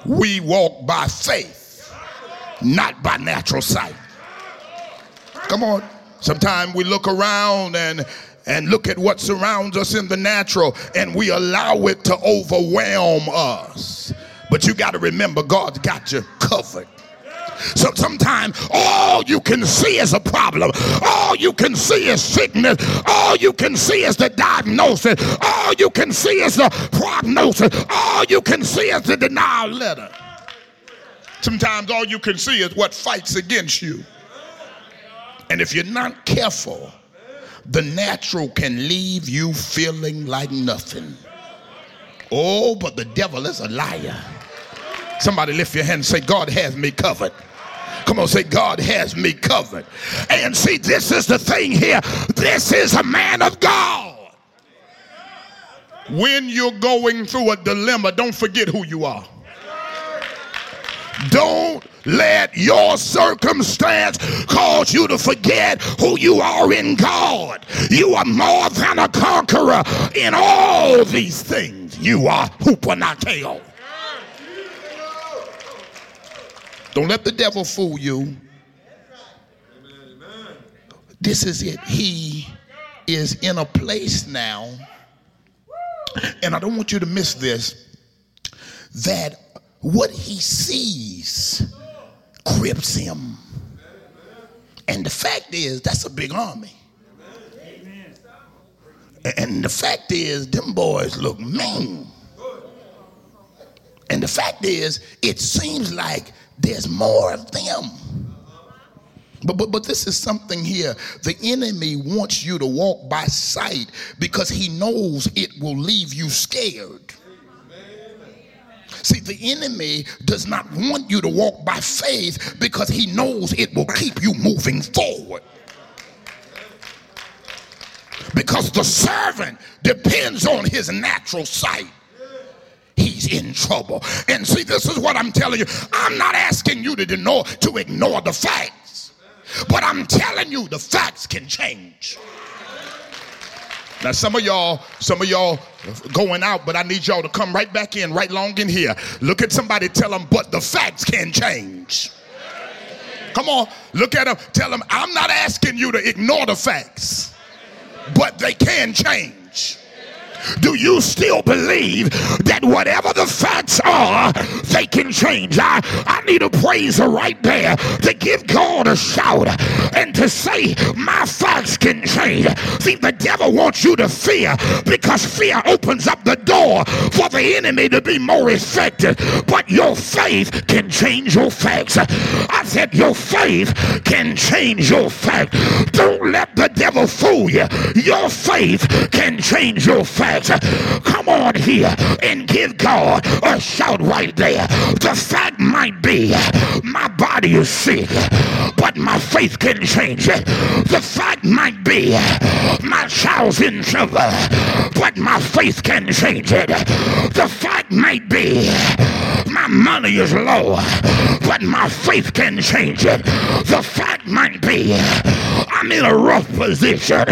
We walk by faith, not by natural sight. Come on. Sometimes we look around and and look at what surrounds us in the natural and we allow it to overwhelm us. But you got to remember God's got you covered. So sometimes all you can see is a problem. All you can see is sickness. All you can see is the diagnosis. All you can see is the prognosis. All you can see is the denial letter. Sometimes all you can see is what fights against you. And if you're not careful, the natural can leave you feeling like nothing. Oh, but the devil is a liar. Somebody lift your hand and say, God has me covered. Come on, say, God has me covered. And see, this is the thing here. This is a man of God. When you're going through a dilemma, don't forget who you are. Don't let your circumstance cause you to forget who you are in God. You are more than a conqueror in all these things. You are hupernikao. Don't let the devil fool you. This is it. He is in a place now, and I don't want you to miss this, that what he sees grips him. And the fact is, that's a big army. And the fact is, them boys look mean. And the fact is, it seems like there's more of them. But, but, but this is something here. The enemy wants you to walk by sight because he knows it will leave you scared. See, the enemy does not want you to walk by faith because he knows it will keep you moving forward. Because the servant depends on his natural sight he's in trouble. And see, this is what I'm telling you. I'm not asking you to ignore, to ignore the facts, but I'm telling you the facts can change. Now, some of y'all, some of y'all going out, but I need y'all to come right back in, right long in here. Look at somebody, tell them, but the facts can change. Come on, look at them, tell them, I'm not asking you to ignore the facts, but they can change. Do you still believe that whatever the facts are, they can change? I, I need a praiser right there to give God a shout and to say, My facts can change. See, the devil wants you to fear because fear opens up the door for the enemy to be more effective. But your faith can change your facts. I said, Your faith can change your fact. Don't let the devil fool you. Your faith can change your facts. Come on here and give God a shout right there. The fact might be my body is sick, but my faith can change it. The fact might be my child's in trouble, but my faith can change it. The fact might be money is low, but my faith can change it. The fact might be I'm in a rough position,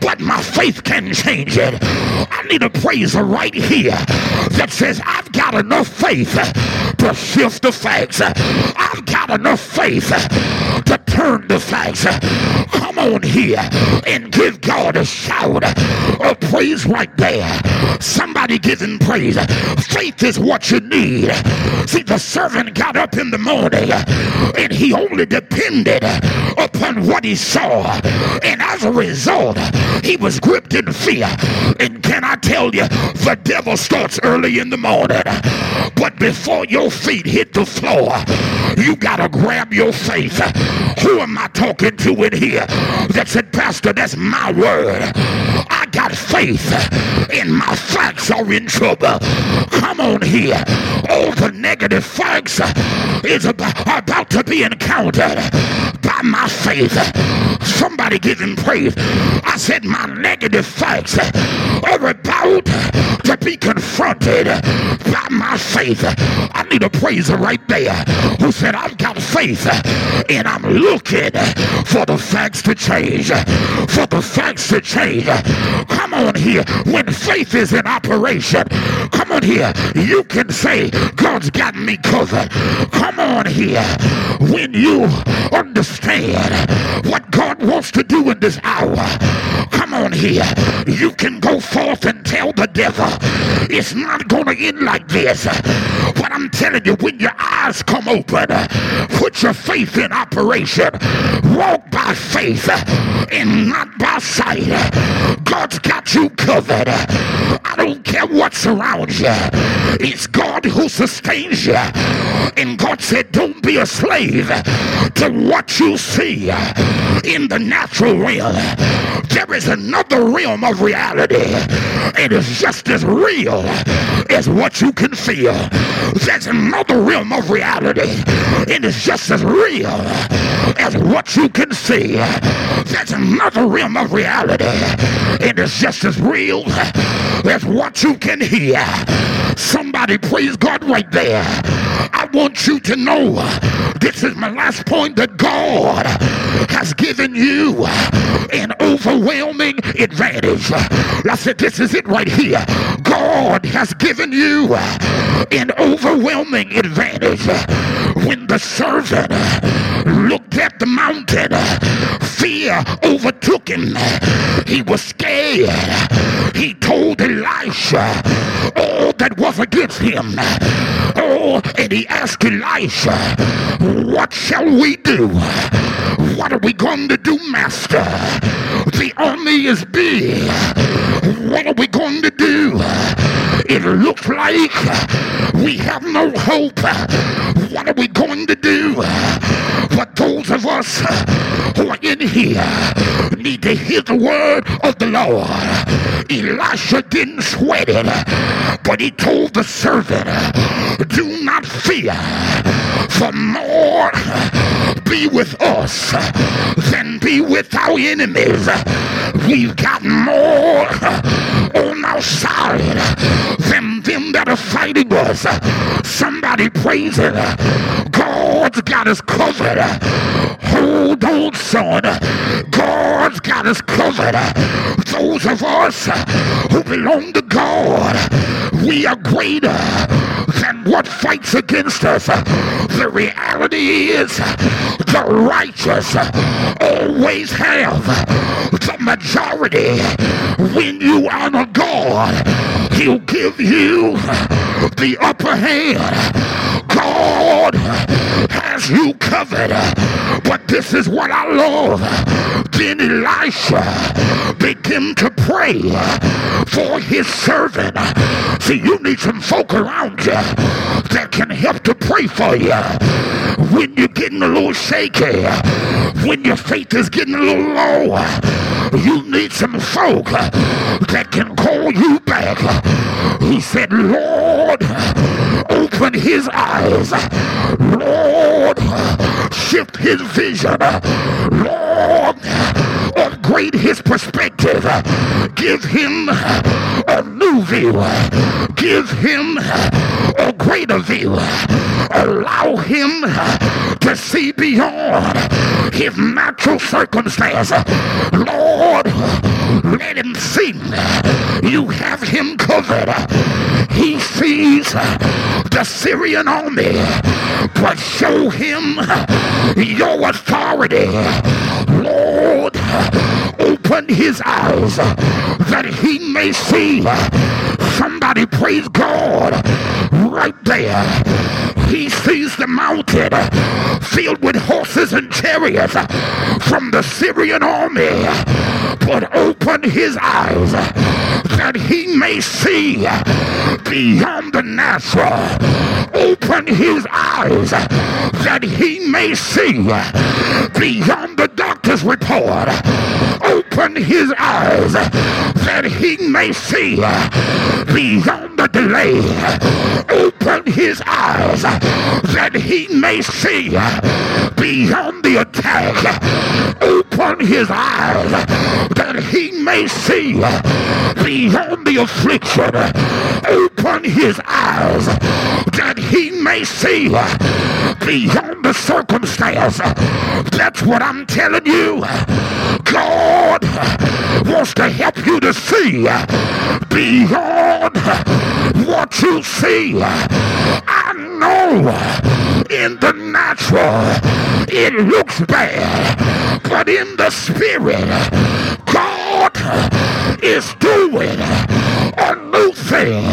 but my faith can change it. I need a praiser right here that says, I've got enough faith to shift the facts. I've got enough faith to turn the facts. Come on here and give God a shout of praise right there. Somebody give him praise. Faith is what you need. See, the servant got up in the morning and he only depended upon what he saw. And as a result, he was gripped in fear. And can I tell you, the devil starts early in the morning. But before your feet hit the floor, you got to grab your faith. Who am I talking to in here that said, Pastor, that's my word? I got faith and my facts are in trouble. Come on here. All the negative facts is about, about to be encountered by my faith. Somebody give him praise. I said my negative facts are about to be confronted by my faith. I need a praiser right there who said, I've got faith and I'm looking for the facts to change. For the facts to change. Come on here. When faith is in operation, come on here. You can say, God's got me covered. Come on here. When you understand what God wants to do in this hour, come on here. You can go forth and tell the devil it's not going to end like this. But I'm telling you, when your eyes come open, put your faith in operation. Walk by faith and not by sight. God's got you covered. I don't care what surrounds you. It's God who sustains you. And God said, don't be a slave to what you see in the natural realm. There is another realm of reality. It is just as real as what you can feel. There's another realm of reality. It is just as real as what you can see. There's another realm of reality. It is just as real as what you can hear. Somebody praise God right there. Want you to know this is my last point that God has given you an overwhelming advantage. I said, This is it right here. God has given you an overwhelming advantage. When the servant looked at the mountain, fear overtook him. He was scared. He told Elisha all that was against him. Oh, and he asked Elisha, What shall we do? What are we going to do, Master? The army is big. What are we going to do? It looks like we have no hope. What are we going to do? But those of us who are in here need to hear the word of the Lord. Elisha didn't sweat it, but he told the servant, Do not fear, for more be with us than be with our enemies. We've got more on our side than them that are fighting us. Somebody praise it. God's got us covered. Hold on, son. God's got us covered. Those of us who belong to God, we are greater than what fights against us. The reality is the righteous always have the majority. When you honor God, he'll give you the upper hand. God has you covered. But this is what I love. Then Elisha began to pray for his servant. See, you need some folk around you that can help to pray for you. When you're getting a little shaky, when your faith is getting a little low, you need some folk that can call you back. He said, Lord, open his eyes. Lord, shift his vision. Lord, upgrade his perspective. Give him a new view. Give him a greater view. Allow him to see beyond his natural circumstance. Lord, let him see you have him covered. He sees the Syrian army, but show him your authority. Lord, open his eyes that he may see. Somebody praise God right there. He sees the mountain filled with horses and chariots from the Syrian army. But open his eyes that he may see beyond the natural. Open his eyes that he may see beyond the doctor's report. Open his eyes that he may see beyond the delay. Open his eyes that he may see beyond the attack. Open his eyes that he may see beyond the affliction. Open his eyes he may see beyond the circumstance. That's what I'm telling you. God wants to help you to see beyond what you see. I know in the natural it looks bad, but in the spirit, God is doing a new thing.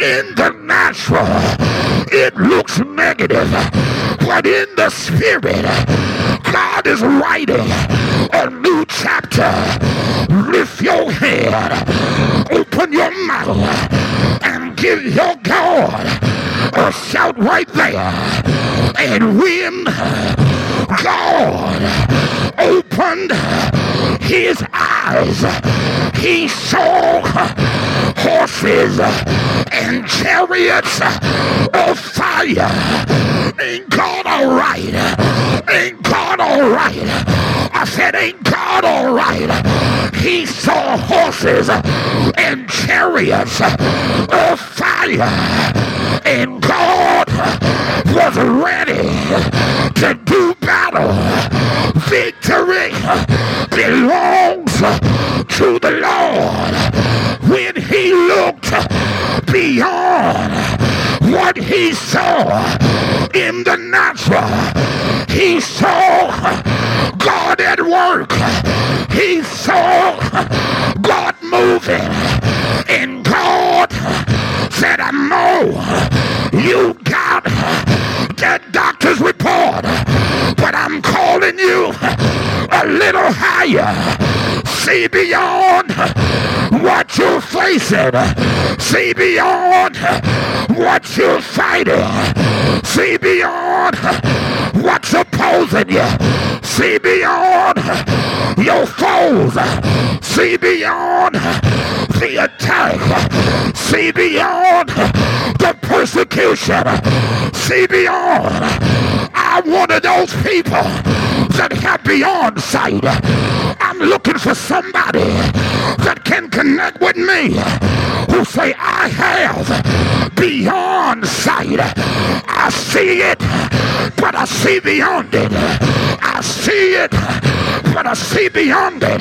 In the natural, uh, it looks negative, but in the spirit, God is writing a new chapter. Lift your head, open your mouth, and give your God a shout right there. And when God opened his eyes, he saw horses and chariots of fire. Ain't God all right? Ain't God all right? I said, ain't God all right? He saw horses and chariots of fire. And God was ready to do battle. Victory belongs to the Lord. When he looked beyond what he saw in the natural, he saw God at work. He saw God moving. And said, I know you got that doctor's report, but I'm calling you a little higher. See beyond what you're facing. See beyond what you're fighting. See beyond what's opposing you. See beyond your foes. See beyond the attack. See beyond the persecution. See beyond. I'm one of those people that have beyond sight. I'm looking for somebody that can connect with me who say, I have beyond sight. I see it, but I see beyond it. I see it, but I see beyond it.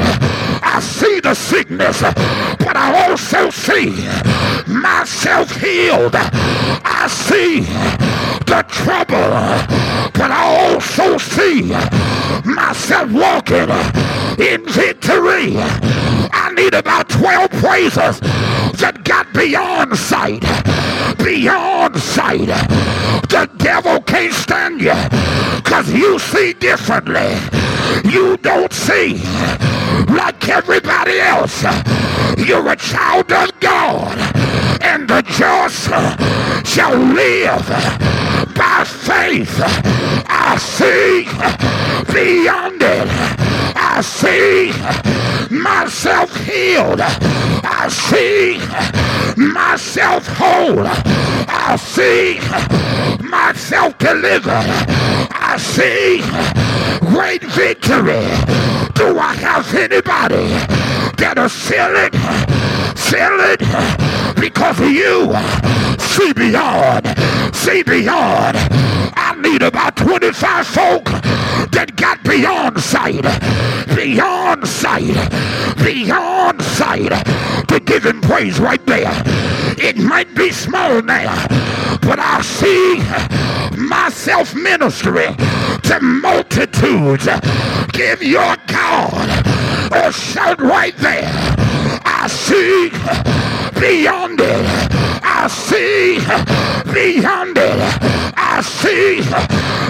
I see the sickness, but I also see myself healed. I see the trouble, but I also see myself walking in victory. I need about 12 praisers that got beyond sight. Beyond sight. The devil can't stand you because you see differently. You don't see like everybody else. You're a child of God, and the just shall live by faith. I see beyond it. I see myself healed. I see myself whole. I see myself delivered. I see great victory. Do I have anybody that'll seal it? It because of you see beyond. See beyond. I need about 25 folk that got beyond sight. Beyond sight. Beyond sight. To give him praise right there. It might be small now, but I see myself ministry to multitudes. Give your God a shout right there. I see beyond it. I see beyond it. I see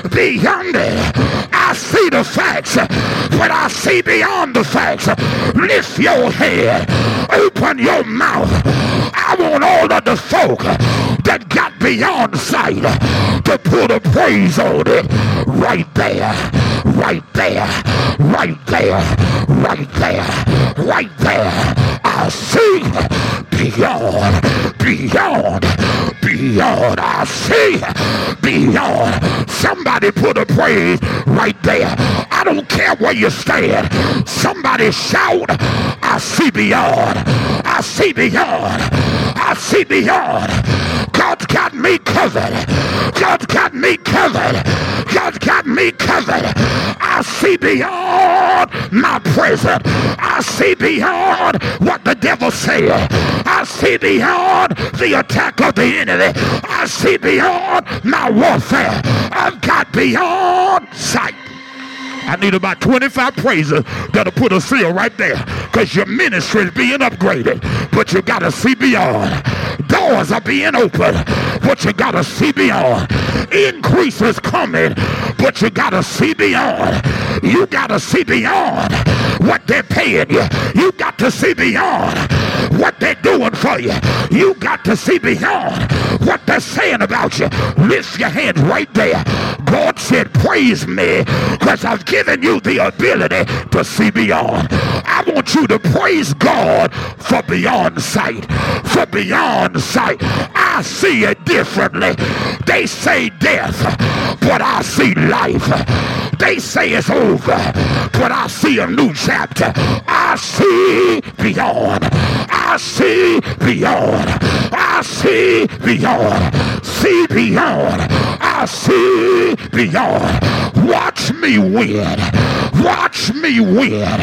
beyond it. I see the facts, but I see beyond the facts. Lift your head, open your mouth. I want all of the folk that got beyond sight to put a praise on it right there, right there, right there, right there, right there. I see beyond, beyond, beyond. I see beyond. Somebody put a praise right there. I don't care where you stand. Somebody shout, I see beyond. I see beyond. I see beyond. God's got me covered. God's got me covered. God's got me covered. I see beyond my prison. I see beyond what the devil said. I see beyond the attack of the enemy. I see beyond my warfare. I've got beyond sight. I need about 25 praises that'll put a seal right there because your ministry is being upgraded, but you got to see beyond. Doors are being opened, but you got to see beyond. Increase is coming, but you got to see beyond. You got to see beyond what they're paying you. You got to see beyond what they're doing for you. You got to see beyond they're saying about you. Lift your hands right there. God said, praise me because I've given you the ability to see beyond. I want you to praise God for beyond sight. For beyond sight. I see it differently. They say death, but I see life. They say it's over, but I see a new chapter. I see beyond. I see beyond. I see beyond. See beyond. I see beyond. Watch me win. Watch me win.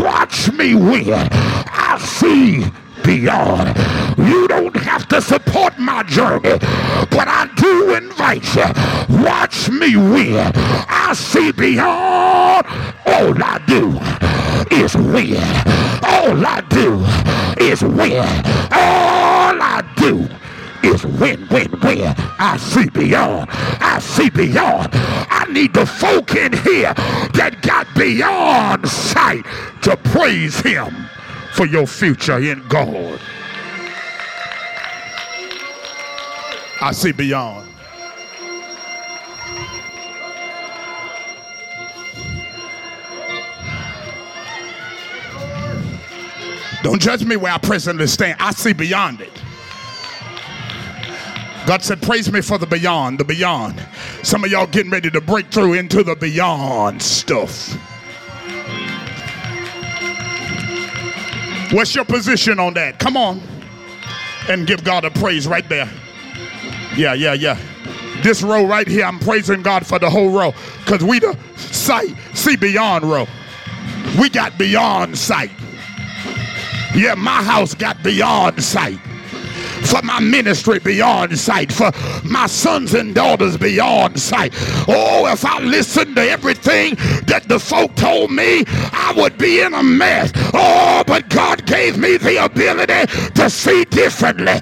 Watch me win. I see beyond. You don't have to support my journey, but I do invite you. Watch me win. I see beyond. All I do is win. All I do is win. All I do is win, win, win. I see beyond. I see beyond. I need the folk in here that got beyond sight to praise him for your future in God. I see beyond. Don't judge me where I presently stand. I see beyond it. God said, Praise me for the beyond, the beyond. Some of y'all getting ready to break through into the beyond stuff. What's your position on that? Come on and give God a praise right there. Yeah, yeah, yeah. This row right here, I'm praising God for the whole row because we the sight, see beyond row. We got beyond sight. Yeah, my house got beyond sight for my ministry beyond sight, for my sons and daughters beyond sight. Oh, if I listened to everything that the folk told me, I would be in a mess. Oh, but God gave me the ability to see differently.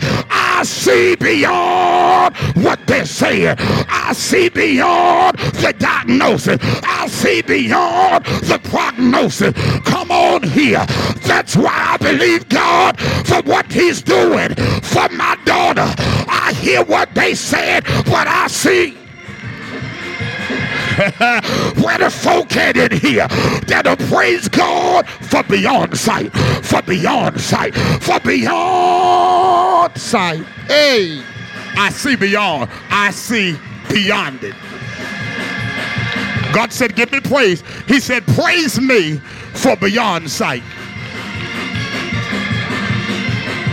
See beyond what they're saying. I see beyond the diagnosis. I see beyond the prognosis. Come on here. That's why I believe God for what He's doing for my daughter. I hear what they said, but I see. [LAUGHS] Where the folk in here that'll praise God for beyond sight, for beyond sight, for beyond sight. Hey, I see beyond. I see beyond it. God said, Give me praise. He said, Praise me for beyond sight.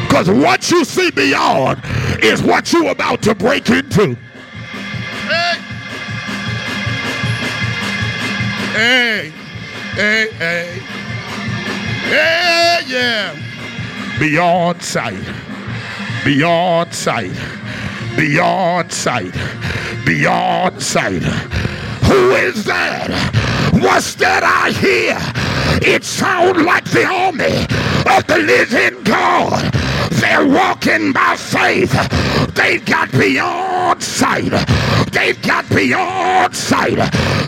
Because what you see beyond is what you're about to break into. Hey, hey, hey, hey, hey yeah. Beyond sight, beyond sight, beyond sight, beyond sight. Who is that? What's that I hear? It sounds like the army of the living God. They're walking by faith. They've got beyond sight. They've got beyond sight.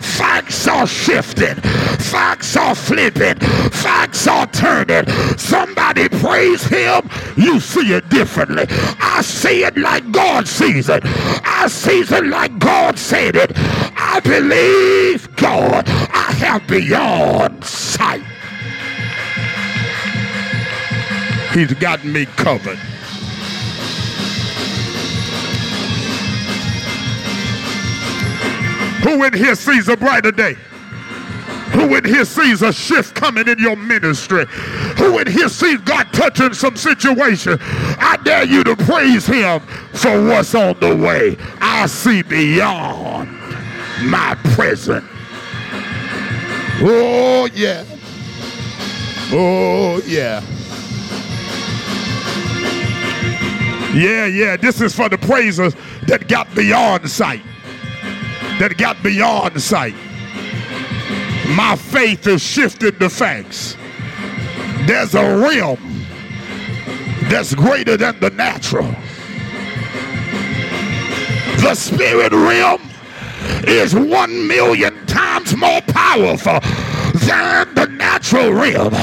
Facts are shifting. Facts are flipping. Facts are turning. Somebody praise him. You see it differently. I see it like God sees it. I see it like God said it. I believe God. I have beyond sight. He's got me covered. Who in here sees a brighter day? Who in here sees a shift coming in your ministry? Who in here sees God touching some situation? I dare you to praise him for what's on the way. I see beyond my present. Oh, yeah. Oh, yeah. Yeah, yeah, this is for the praisers that got beyond sight. That got beyond sight. My faith has shifted to facts. There's a realm that's greater than the natural. The spirit realm is one million times more powerful than the natural realm.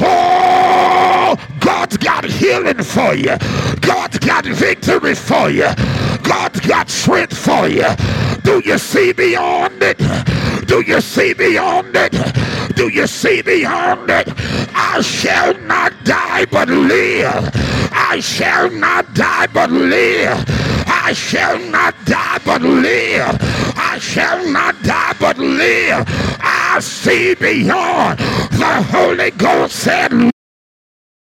Oh, God's got healing for you. God's got victory for you. God's got strength for you. Do you see beyond it? Do you see beyond it? Do you see beyond it? I shall not die but live. I shall not die but live. I shall not die but live. I shall not die but live. I see beyond. The Holy Ghost said,